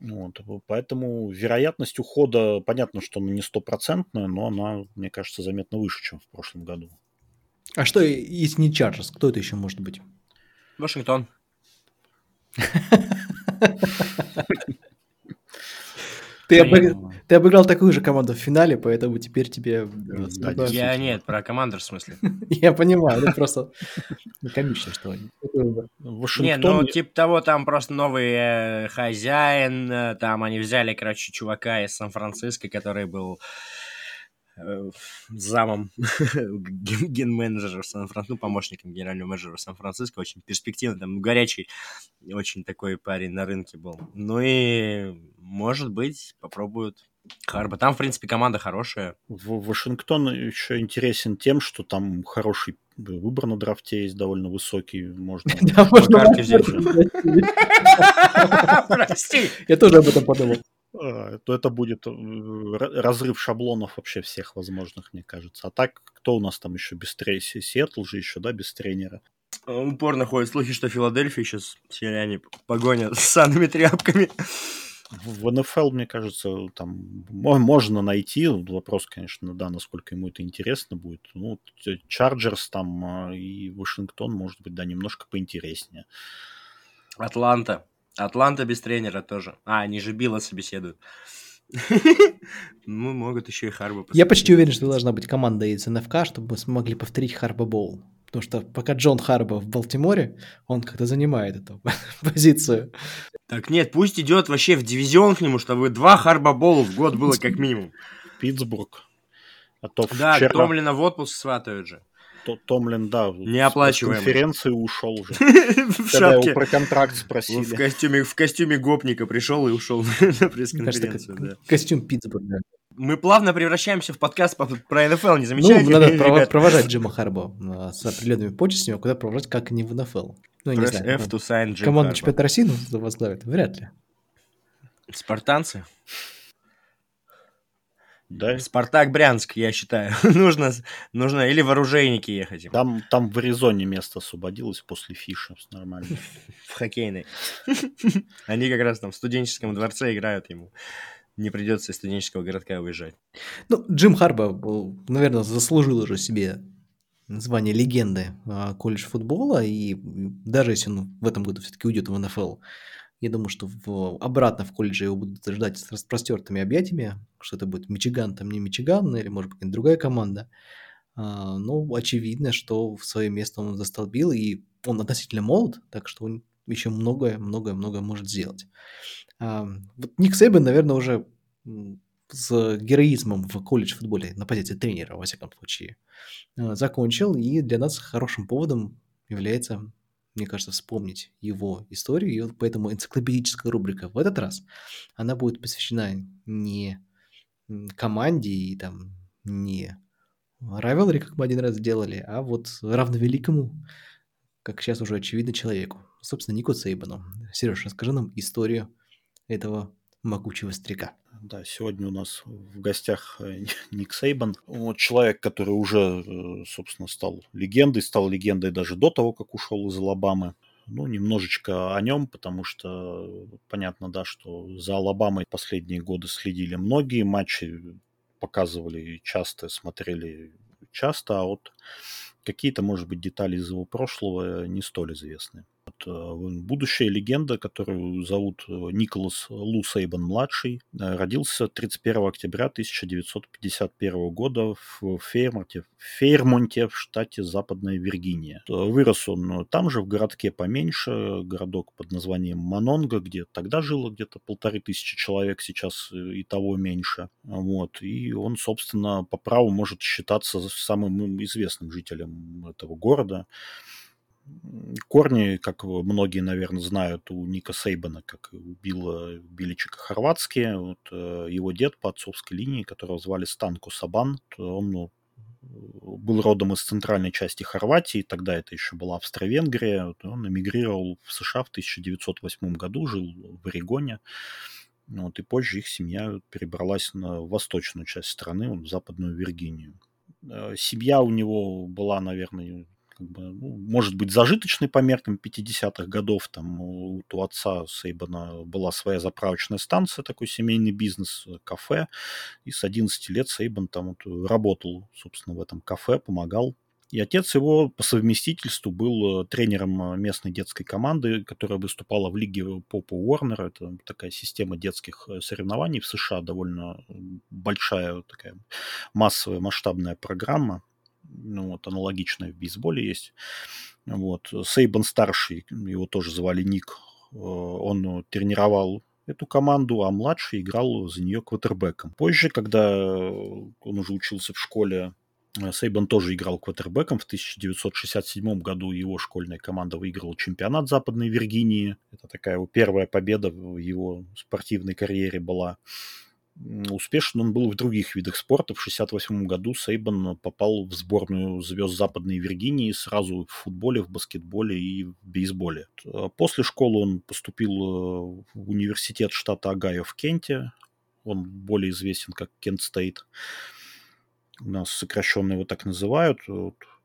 [SPEAKER 2] Вот, поэтому вероятность ухода, понятно, что она не стопроцентная, но она, мне кажется, заметно выше, чем в прошлом году.
[SPEAKER 1] А что, если не Чарджерс, кто это еще может быть?
[SPEAKER 3] Вашингтон.
[SPEAKER 1] Ты, обыг... ты обыграл такую же команду в финале, поэтому теперь тебе...
[SPEAKER 3] Я нет, про командор в смысле.
[SPEAKER 1] я понимаю, это просто комично, что они.
[SPEAKER 3] Не, ну типа того, там просто новый э, хозяин, э, там они взяли, короче, чувака из Сан-Франциско, который был замом ген-менеджера в Сан-Франциско, ну, помощником генерального менеджера в Сан-Франциско, очень перспективный, там, горячий, очень такой парень на рынке был. Ну и, может быть, попробуют Харба. Там, в принципе, команда хорошая.
[SPEAKER 2] В Вашингтон еще интересен тем, что там хороший выбор на драфте есть довольно высокий. Можно
[SPEAKER 1] Прости. Я тоже об этом подумал.
[SPEAKER 2] А, то это будет э, разрыв шаблонов вообще всех возможных, мне кажется. А так, кто у нас там еще без трейси? Сиэтл же еще, да, без тренера.
[SPEAKER 3] А, упорно ходят слухи, что Филадельфия сейчас северяне погонят с санными тряпками.
[SPEAKER 2] В НФЛ, мне кажется, там можно найти. Вопрос, конечно, да, насколько ему это интересно будет. Ну, Чарджерс там и Вашингтон, может быть, да, немножко поинтереснее.
[SPEAKER 3] Атланта. Атланта без тренера тоже. А, они же Билла собеседуют. Ну, могут еще и Харба
[SPEAKER 1] Я почти уверен, что должна быть команда из НФК, чтобы мы смогли повторить Харба Боул. Потому что пока Джон Харба в Балтиморе, он как-то занимает эту позицию.
[SPEAKER 3] Так нет, пусть идет вообще в дивизион к нему, чтобы два Харба Боула в год было как минимум.
[SPEAKER 2] Питтсбург.
[SPEAKER 3] А то да, вчера... Томлина в отпуск сватают же.
[SPEAKER 2] Томлин, да,
[SPEAKER 3] не оплачиваем.
[SPEAKER 2] конференции ушел уже.
[SPEAKER 3] В шапке.
[SPEAKER 2] про контракт спросили.
[SPEAKER 3] В костюме, в костюме гопника пришел и ушел на пресс-конференцию.
[SPEAKER 1] Костюм Питтсбурга.
[SPEAKER 3] Мы плавно превращаемся в подкаст про НФЛ, не замечаете?
[SPEAKER 1] Ну, надо провожать Джима Харбо а, с определенными почестями, а куда провожать, как не в НФЛ.
[SPEAKER 3] Ну, я не знаю. F to sign
[SPEAKER 1] Jim Команду чемпионата России возглавит? Вряд ли.
[SPEAKER 3] Спартанцы? Да. Спартак Брянск, я считаю. нужно, нужно или вооружейники ехать.
[SPEAKER 2] Там, там в Аризоне место освободилось после фиша. Нормально.
[SPEAKER 3] в хоккейной. Они как раз там в студенческом дворце играют ему. Не придется из студенческого городка уезжать.
[SPEAKER 1] Ну, Джим Харба, наверное, заслужил уже себе звание легенды а, колледж футбола, и даже если он в этом году все-таки уйдет в НФЛ, я думаю, что в, обратно в колледже его будут ждать с распростертыми объятиями, что это будет Мичиган, там не Мичиган, или, может быть, другая команда. А, но очевидно, что в свое место он застолбил, и он относительно молод, так что он еще многое, многое, многое может сделать. А, вот Ник Сейбен, наверное, уже с героизмом в колледж футболе на позиции тренера, во всяком случае, а, закончил, и для нас хорошим поводом является мне кажется, вспомнить его историю, и вот поэтому энциклопедическая рубрика в этот раз, она будет посвящена не команде и там не Rivalry, как мы один раз сделали, а вот равновеликому, как сейчас уже очевидно, человеку. Собственно, Нику Сейбану. Сереж, расскажи нам историю этого могучего старика.
[SPEAKER 2] Да, сегодня у нас в гостях э, Ник Сейбан. Вот человек, который уже, э, собственно, стал легендой, стал легендой даже до того, как ушел из Алабамы. Ну, немножечко о нем, потому что понятно, да, что за Алабамой последние годы следили многие матчи, показывали часто, смотрели часто, а вот какие-то, может быть, детали из его прошлого не столь известны. Э, будущая легенда, которую зовут э, Николас Лу Сейбан-младший, э, родился 31 октября 1951 года в Фейрмонте, Фейрмонте в штате Западная Виргиния. Вырос он там же, в городке поменьше, городок под названием Манонга, где тогда жило где-то полторы тысячи человек, сейчас и того меньше. Вот. И он, собственно, по праву может считаться самым известным жителем этого города корни, как многие, наверное, знают, у Ника Сейбана, как у Билла Биличика хорватские. Вот, э, его дед по отцовской линии, которого звали Станку Сабан, он ну, был родом из центральной части Хорватии, тогда это еще была Австро-Венгрия. Вот, он эмигрировал в США в 1908 году, жил в Орегоне. Вот, и позже их семья перебралась на восточную часть страны, в Западную Виргинию. Э, семья у него была, наверное, как бы, ну, может быть, зажиточный по меркам 50-х годов. Там у, у отца Сейбана была своя заправочная станция, такой семейный бизнес, э, кафе. И с 11 лет Сейбан там вот работал, собственно, в этом кафе, помогал. И отец его по совместительству был э, тренером э, местной детской команды, которая выступала в лиге Попа Уорнера. Это такая система детских соревнований в США, довольно большая такая массовая масштабная программа ну, вот, аналогичное в бейсболе есть. Вот. Сейбан старший, его тоже звали Ник, э, он тренировал эту команду, а младший играл за нее квотербеком. Позже, когда он уже учился в школе, э, Сейбан тоже играл квотербеком. В 1967 году его школьная команда выиграла чемпионат Западной Виргинии. Это такая его первая победа в его спортивной карьере была. Успешен он был в других видах спорта. В 1968 году Сейбан попал в сборную звезд Западной Виргинии сразу в футболе, в баскетболе и в бейсболе. После школы он поступил э, в университет штата Огайо в Кенте. Он более известен как Кент Стейт. У нас сокращенно его так называют.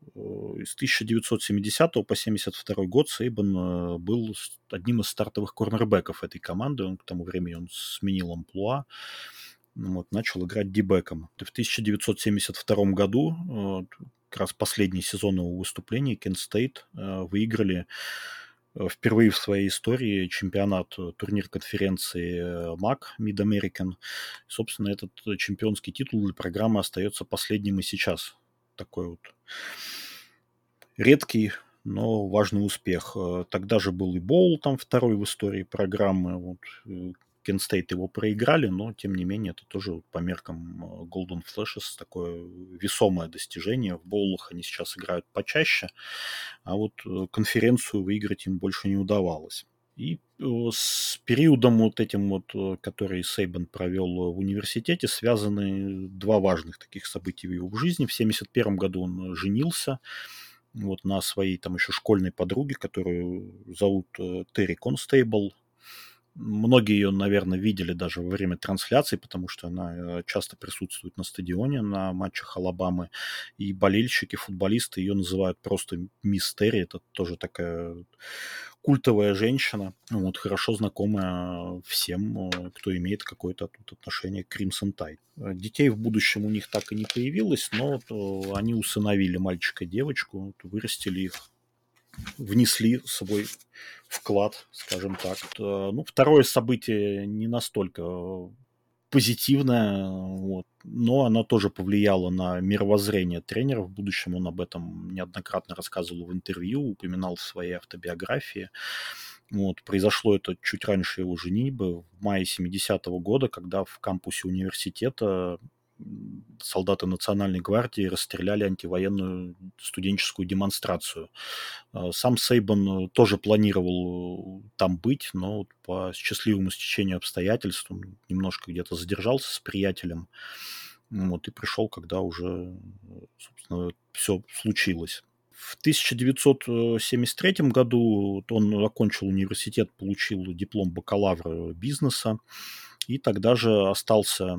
[SPEAKER 2] Э, с 1970 по 1972 год Сейбан э, был одним из стартовых корнербеков этой команды. Он к тому времени он сменил амплуа. Вот, начал играть дебеком. В 1972 году, вот, как раз последний сезон его выступления, Кент Стейт э, выиграли впервые в своей истории чемпионат, турнир конференции МАК, Mid American. Собственно, этот чемпионский титул для программы остается последним и сейчас. Такой вот редкий, но важный успех. Э, тогда же был и Боул, там второй в истории программы. Вот, Кен Стейт его проиграли, но тем не менее это тоже по меркам э, Golden Flashes такое весомое достижение. В боулах они сейчас играют почаще, а вот э, конференцию выиграть им больше не удавалось. И с периодом вот этим вот, который Сейбан провел в университете, связаны два важных таких события в его жизни. В 1971 году он женился, вот на своей там еще школьной подруге, которую зовут э, Терри Констейбл. Многие ее, наверное, видели даже во время трансляции, потому что она э, часто присутствует на стадионе на матчах Алабамы. И болельщики, футболисты ее называют просто Мисс Терри. Это тоже такая культовая женщина, вот, хорошо знакомая всем, э, кто имеет какое-то тут отношение к Crimson Tide. Детей в будущем у них так и не появилось, но э, они усыновили мальчика и девочку, вырастили их, внесли свой вклад, скажем так. Э, ну, второе событие не настолько позитивная, вот. но она тоже повлияла на мировоззрение тренера в будущем. Он об этом неоднократно рассказывал в интервью, упоминал в своей автобиографии. Вот. Произошло это чуть раньше его женитьбы, в мае 70-го года, когда в кампусе университета солдаты Национальной гвардии расстреляли антивоенную студенческую демонстрацию. А, сам Сейбан э, тоже планировал э, там быть, но по счастливому стечению обстоятельств немножко где-то задержался с приятелем. Вот, и пришел, когда уже, собственно, все случилось. В 1973 году он окончил университет, получил диплом бакалавра бизнеса, и тогда же остался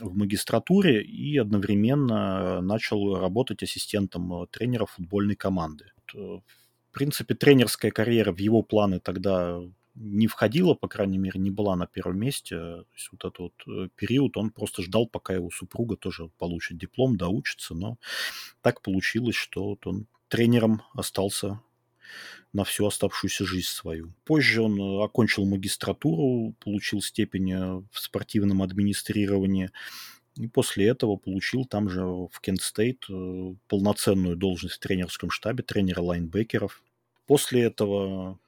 [SPEAKER 2] в магистратуре и одновременно начал работать ассистентом э, тренера футбольной команды. Э, в принципе, тренерская карьера в его планы тогда не входила, по крайней мере, не была на первом месте. То есть вот этот вот э, период он просто ждал, пока его супруга тоже получит диплом, доучится, но так получилось, что вот он тренером остался на всю оставшуюся жизнь свою. Позже он э, окончил магистратуру, получил степень э, в спортивном администрировании, и после этого получил там же в Кент Стейт э, полноценную должность в тренерском штабе тренера лайнбекеров. После этого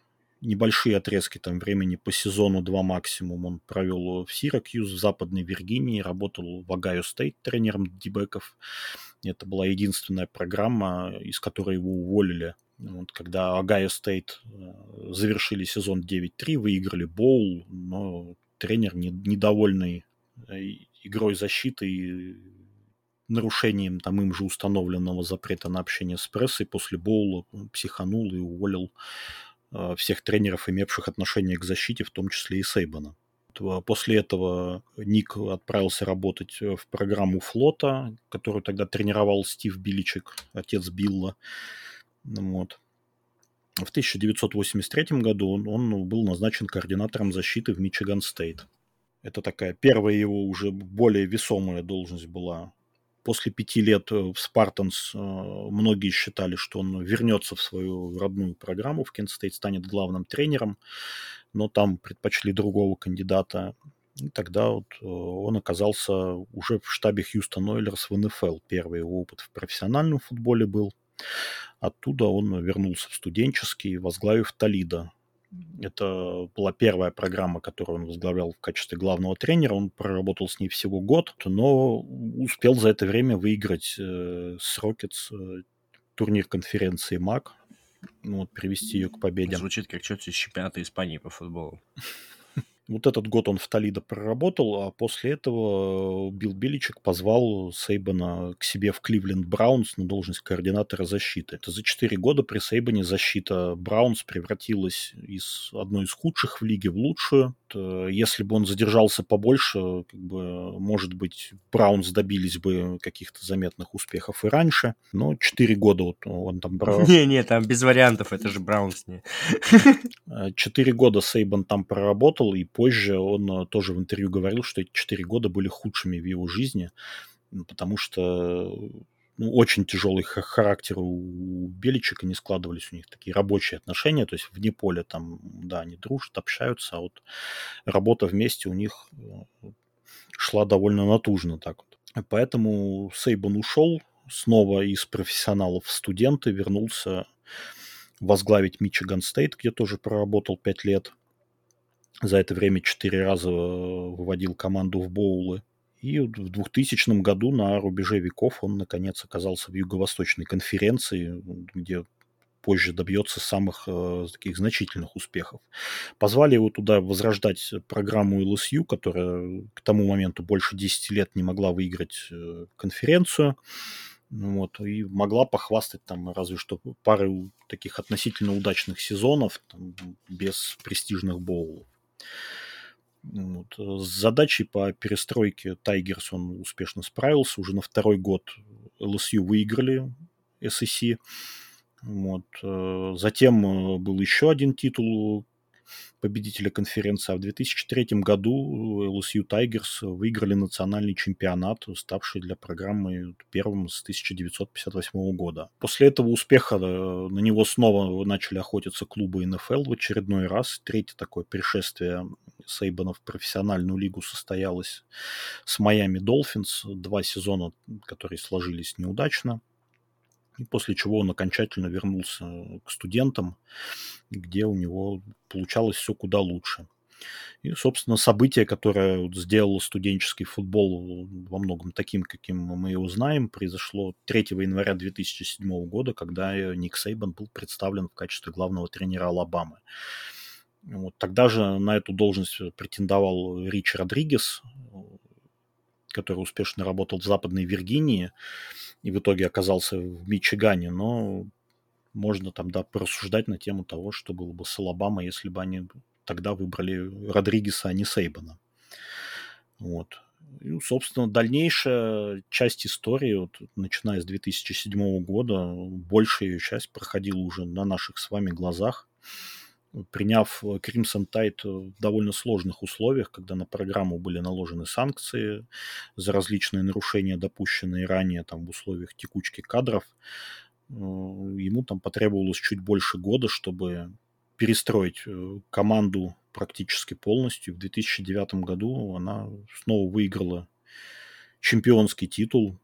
[SPEAKER 2] небольшие отрезки там времени по сезону, два максимум, он провел в Сиракьюз, в Западной Виргинии, работал в Огайо Стейт тренером дебеков. Это была единственная программа, из которой его уволили вот, когда Огайо Стейт э, завершили сезон 9-3, выиграли боул, но тренер, не, недовольный э, игрой защиты и нарушением там им же установленного запрета на общение с прессой после боула психанул и уволил э, всех тренеров, имевших отношение к защите, в том числе и Сейбана. После этого Ник отправился работать в программу флота, которую тогда тренировал Стив Биличек, отец Билла. Вот. В 1983 году он, он был назначен координатором защиты в Мичиган Стейт. Это такая первая его уже более весомая должность была. После пяти лет в Спартанс многие считали, что он вернется в свою родную программу, в Кент Стейт станет главным тренером, но там предпочли другого кандидата. И тогда вот э, он оказался уже в штабе Хьюстон Ойлерс в НФЛ. Первый его опыт в профессиональном футболе был. Оттуда он вернулся в студенческий, возглавив Толидо. Это была первая программа, которую он возглавлял в качестве главного тренера. Он проработал с ней всего год, но успел за это время выиграть э, с Рокетс э, турнир конференции МАК, ну, вот, привести ее к победе.
[SPEAKER 3] Звучит как что-то из чемпионата Испании по футболу.
[SPEAKER 2] Вот этот год он в Толидо проработал, а после этого Билл Беличек позвал Сейбана к себе в Кливленд Браунс на должность координатора защиты. Это за 4 года при Сейбане защита Браунс превратилась из одной из худших в лиге в лучшую. Если бы он задержался побольше, как бы, может быть, Браунс добились бы каких-то заметных успехов и раньше. Но 4 года вот он там.
[SPEAKER 3] Не-не, там без вариантов, это же Браунс. не.
[SPEAKER 2] 4 года Сейбан там проработал, и позже он э, тоже в интервью говорил, что эти четыре года были худшими в его жизни, потому что ну, очень тяжелый характер у Беличика, не складывались у них такие рабочие отношения, то есть вне поля там, да, они дружат, общаются, а вот работа вместе у них э, шла довольно натужно так вот. Поэтому Сейбан ушел снова из профессионалов в студенты, вернулся возглавить Мичиган Стейт, где тоже проработал пять лет – за это время четыре раза э, выводил команду в боулы. И в 2000 году на рубеже веков он, наконец, оказался в Юго-Восточной конференции, где позже добьется самых э, таких значительных успехов. Позвали его туда возрождать программу LSU, которая к тому моменту больше 10 лет не могла выиграть э, конференцию. Вот, и могла похвастать там разве что пару таких относительно удачных сезонов там, без престижных боулов. Вот. С задачей по перестройке Тайгерс он успешно справился. Уже на второй год LSU выиграли SEC. Вот. Э, затем э, был еще один титул победителя конференции. А в 2003 году LSU Tigers выиграли национальный чемпионат, ставший для программы первым с 1958 года. После этого успеха э, на него снова начали охотиться клубы НФЛ в очередной раз. Третье такое пришествие Сейбана в профессиональную лигу состоялось с Майами Долфинс. Два сезона, которые сложились неудачно после чего он окончательно вернулся к студентам, где у него получалось все куда лучше. И, собственно, событие, которое сделало студенческий футбол во многом таким, каким мы его знаем, произошло 3 января 2007 года, когда Ник Сейбан был представлен в качестве главного тренера Алабамы. Вот, тогда же на эту должность претендовал Рич Родригес, который успешно работал в Западной Виргинии и в итоге оказался в Мичигане, но можно там, да, порассуждать на тему того, что было бы с Алабамой, если бы они тогда выбрали Родригеса, а не Сейбана. Вот. И, собственно, дальнейшая часть истории, вот, начиная с 2007 года, большая ее часть проходила уже на наших с вами глазах приняв э, Crimson Tide в довольно сложных условиях, когда на программу были наложены санкции за различные нарушения, допущенные ранее там, в условиях текучки кадров. ему там потребовалось чуть больше года, чтобы перестроить э, команду практически полностью. В 2009 году она снова выиграла чемпионский титул,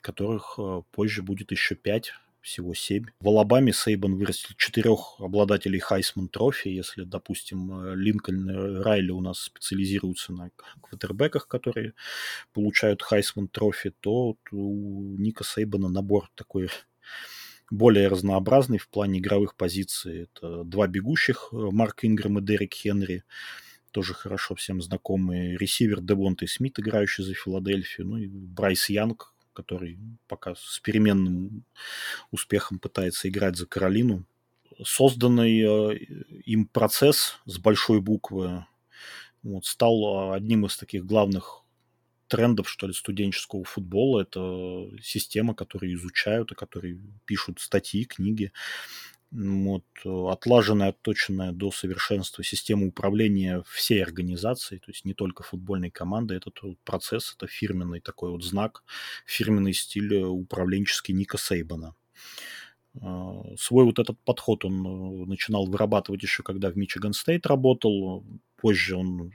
[SPEAKER 2] которых э, позже будет еще пять, всего семь. В Алабаме Сейбан вырастил четырех обладателей Heisman Trophy. Если, допустим, э, Линкольн и Райли у нас специализируются на квотербеках, которые получают Heisman Trophy, то у Ника Сейбана набор такой более разнообразный в плане игровых позиций. Это два бегущих, э, Марк Ингрэм и Дерек Хенри, тоже хорошо всем знакомые. Ресивер Девонте Смит, играющий за Филадельфию. Ну и Брайс Янг, который пока с переменным успехом пытается играть за Каролину. Созданный э, им процесс с большой буквы вот, стал одним из таких главных трендов, что ли, студенческого футбола. Это система, которую изучают, и которые пишут статьи, книги. Вот, отлаженная, отточенная до совершенства система управления всей организацией, то есть не только футбольной командой. Этот процесс, это фирменный такой вот знак, фирменный стиль управленческий Ника Сейбана. А, свой вот этот подход он э, начинал вырабатывать еще когда в Мичиган Стейт работал. Позже он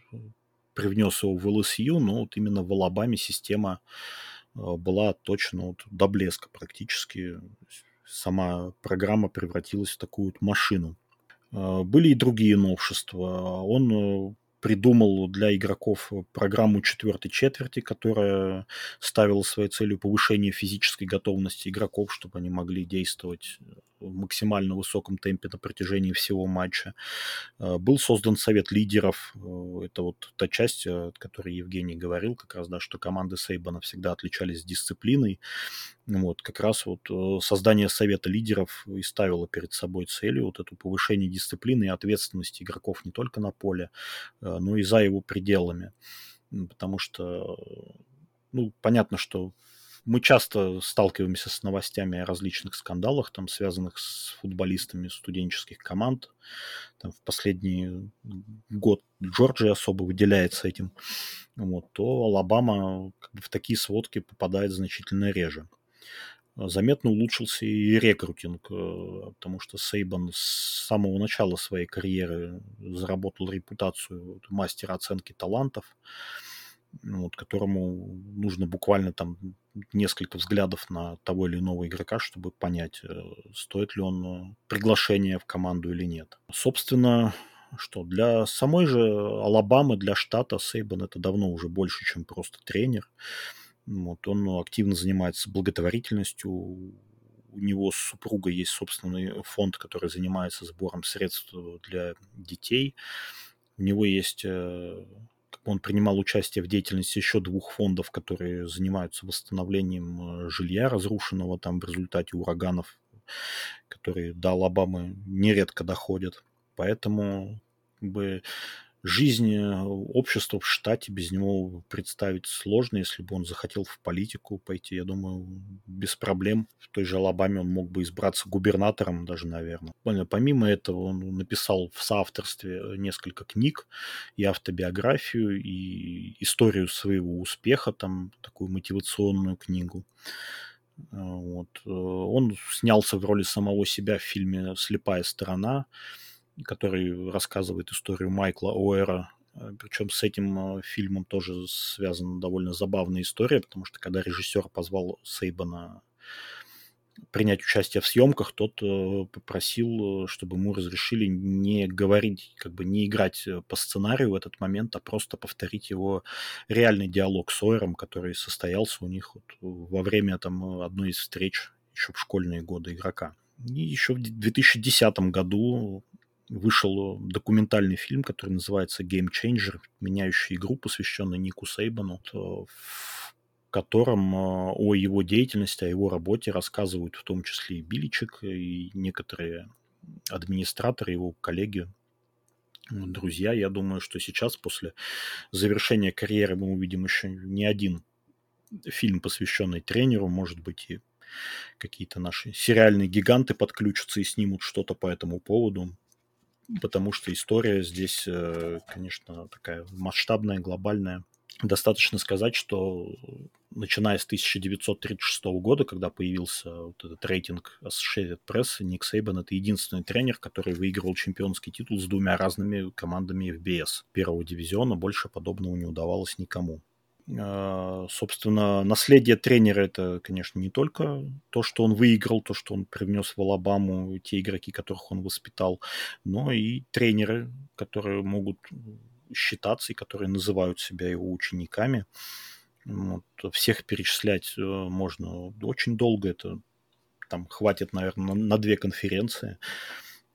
[SPEAKER 2] привнес его в ЛСЮ, но вот именно в Алабаме система э, была точно вот до блеска практически. Сама программа превратилась в такую машину. Э, были и другие новшества. Он э, придумал для игроков программу четвертой четверти, которая ставила своей целью повышение физической готовности игроков, чтобы они могли действовать в максимально высоком темпе на протяжении всего матча. Э, был создан совет лидеров. Э, это вот та часть, о которой Евгений говорил, как раз, да, что команды Сейбана всегда отличались дисциплиной. Вот, как раз вот э, создание совета лидеров и ставило перед собой целью вот эту повышение дисциплины и ответственности игроков не только на поле, но и за его пределами. Потому что, ну, понятно, что мы часто сталкиваемся с новостями о различных скандалах, там, связанных с футболистами студенческих команд. Там, в последний год Джорджия особо выделяется этим. Вот, то Алабама как бы, в такие сводки попадает значительно реже. Заметно улучшился и рекрутинг, э, потому что Сейбан с самого начала своей карьеры заработал репутацию мастера оценки талантов вот, которому нужно буквально там несколько взглядов на того или иного игрока, чтобы понять, э, стоит ли он э, приглашения в команду или нет. Собственно, что для самой же Алабамы, для штата Сейбан это давно уже больше, чем просто тренер. Вот, он активно занимается благотворительностью. У него с супругой есть собственный фонд, который занимается сбором средств для детей. У него есть э, он принимал участие в деятельности еще двух фондов, которые занимаются восстановлением э, жилья, разрушенного там в результате ураганов, которые до Алабамы нередко доходят. Поэтому как бы, жизнь э, общества в штате без него представить сложно. Если бы он захотел в политику пойти, я думаю, без проблем. В той же Алабаме он мог бы избраться губернатором даже, наверное. Помимо этого, он написал в соавторстве несколько книг и автобиографию, и историю своего успеха, там такую мотивационную книгу. Вот. Э, он снялся в роли самого себя в фильме «Слепая сторона», который рассказывает историю Майкла Оэра. Э, Причем с этим э, фильмом тоже связана довольно забавная история, потому что когда режиссер позвал Сейбана принять участие в съемках, тот э, попросил, чтобы ему разрешили не говорить, как бы не играть по сценарию в этот момент, а просто повторить его реальный диалог с Ойером, который состоялся у них вот во время там одной из встреч еще в школьные годы игрока. И еще в 2010 году вышел документальный фильм, который называется Game Changer, меняющий игру, посвященный Нику Сейбану, в котором э, о его деятельности, о его работе рассказывают в том числе и Биличек, и некоторые администраторы, его коллеги, друзья. Я думаю, что сейчас, после завершения карьеры, мы увидим еще не один фильм, посвященный тренеру, может быть, и какие-то наши сериальные гиганты подключатся и снимут что-то по этому поводу потому что история здесь, э, конечно, такая масштабная, глобальная, Достаточно сказать, что начиная с 1936 года, когда появился вот этот рейтинг Associated Press, Ник Сейбан — это единственный тренер, который выигрывал чемпионский титул с двумя разными командами FBS первого дивизиона. Больше подобного не удавалось никому. А, собственно, наследие тренера это, конечно, не только то, что он выиграл, то, что он привнес в Алабаму, те игроки, которых он воспитал, но и тренеры, которые могут считаться и которые называют себя его учениками. Вот, всех перечислять э, можно очень долго, это там хватит, наверное, на, на две конференции.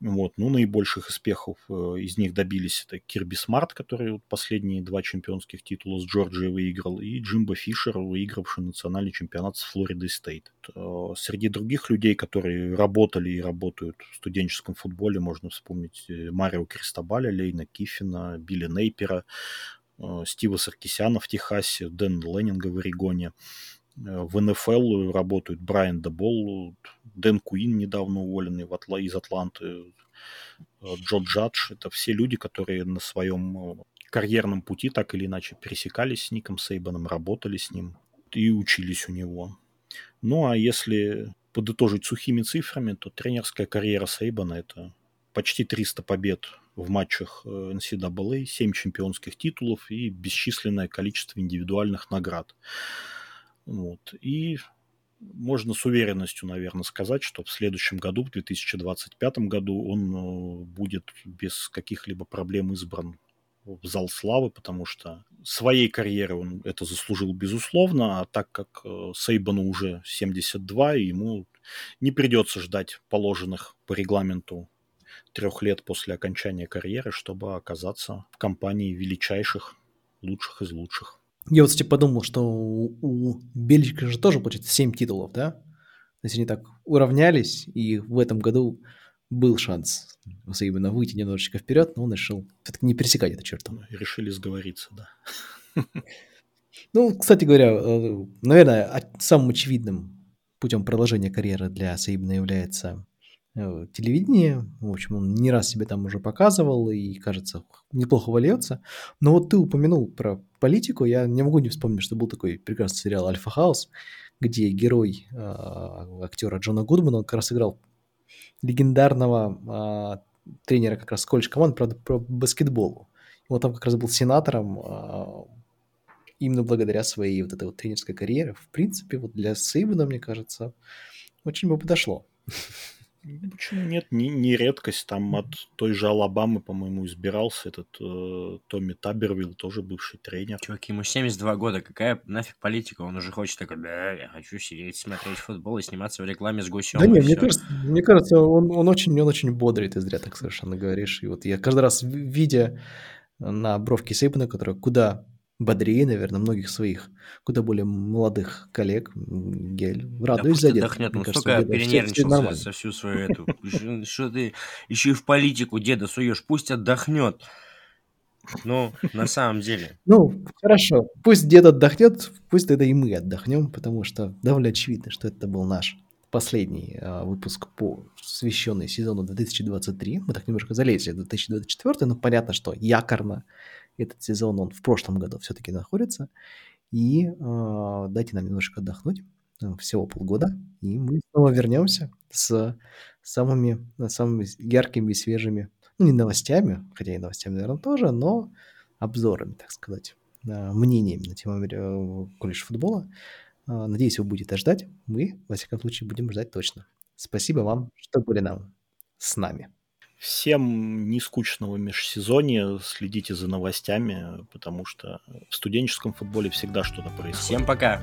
[SPEAKER 2] Вот. Ну, наибольших успехов э, из них добились это Кирби Смарт, который вот последние два чемпионских титула с Джорджией выиграл, и Джимбо Фишер, выигравший национальный чемпионат с Флоридой Стейт. Э, среди других людей, которые работали и работают в студенческом футболе, можно вспомнить э, Марио Кристобаля, Лейна Кифина, Билли Нейпера, Стива Саркисяна в Техасе, Дэн Леннинга в Орегоне. В НФЛ работают Брайан Дебол, Дэн Куин, недавно уволенный в Атла, из Атланты, Джо Джадж. Это все люди, которые на своем э, карьерном пути так или иначе пересекались с Ником Сейбаном, работали с ним и учились у него. Ну а если подытожить сухими цифрами, то тренерская карьера Сейбана – это почти 300 побед в матчах NCAA, 7 чемпионских титулов и бесчисленное количество индивидуальных наград. Вот. И можно с уверенностью, наверное, сказать, что в следующем году, в 2025 году, он э, будет без каких-либо проблем избран в зал славы, потому что своей карьеры он это заслужил безусловно, а так как э, Сейбану уже 72, ему не придется ждать положенных по регламенту трех лет после окончания карьеры, чтобы оказаться в компании величайших, лучших из лучших.
[SPEAKER 1] Я вот, кстати, подумал, что у, у Бельчика же тоже, получается, 7 титулов, да? То есть они так уравнялись, и в этом году был шанс именно выйти немножечко вперед, но он решил все-таки не пересекать эту черту.
[SPEAKER 2] Решили сговориться, да.
[SPEAKER 1] Ну, кстати говоря, э, наверное, самым очевидным путем продолжения карьеры для Саибна является Э, телевидение. В общем, он не раз себе там уже показывал и, кажется, неплохо вольется. Но вот ты упомянул про политику. Я не могу не вспомнить, что был такой прекрасный сериал «Альфа Хаус», где герой э, актера Джона Гудмана, он как раз играл легендарного э, тренера как раз колледж команд, правда, про баскетбол. И он там как раз был сенатором э, именно благодаря своей вот этой вот тренерской карьере. В принципе, вот для Сейбана, мне кажется, очень бы подошло.
[SPEAKER 2] Почему нет? Не, не редкость. Там от той же Алабамы, по-моему, избирался этот э, Томми Табервилл, тоже бывший тренер.
[SPEAKER 3] Чувак, ему 72 года. Какая нафиг политика? Он уже хочет такой, да, я хочу сидеть, смотреть футбол и сниматься в рекламе с гусем.
[SPEAKER 1] Да нет, мне кажется, мне кажется, он, он, очень, он очень бодрый, ты зря так совершенно говоришь. И вот я каждый раз, видя на бровке Сейбана, которая куда бодрее, наверное, многих своих куда более молодых коллег. Я радуюсь
[SPEAKER 3] да
[SPEAKER 1] за деда.
[SPEAKER 3] Отдохнет, он столько перенервничался со всю свою эту... Что ты еще и в политику деда суешь, пусть отдохнет. Ну, на самом деле.
[SPEAKER 1] Ну, хорошо. Пусть дед отдохнет, пусть тогда и мы отдохнем, потому что довольно очевидно, что это был наш последний э, выпуск, посвященный сезону 2023. Мы так немножко залезли в 2024, но понятно, что якорно этот сезон, он в прошлом году все-таки находится. И э, дайте нам немножко отдохнуть, э, всего полгода, и мы снова вернемся с самыми, самыми яркими и свежими, ну, не новостями, хотя и новостями, наверное, тоже, но обзорами, так сказать, э, мнениями на тему э, колледж футбола. Э, надеюсь, вы будете ждать. Мы, во всяком случае, будем ждать точно. Спасибо вам, что были нам с нами.
[SPEAKER 2] Всем не скучного межсезонья, следите за новостями, потому что в студенческом футболе всегда что-то происходит.
[SPEAKER 3] Всем пока!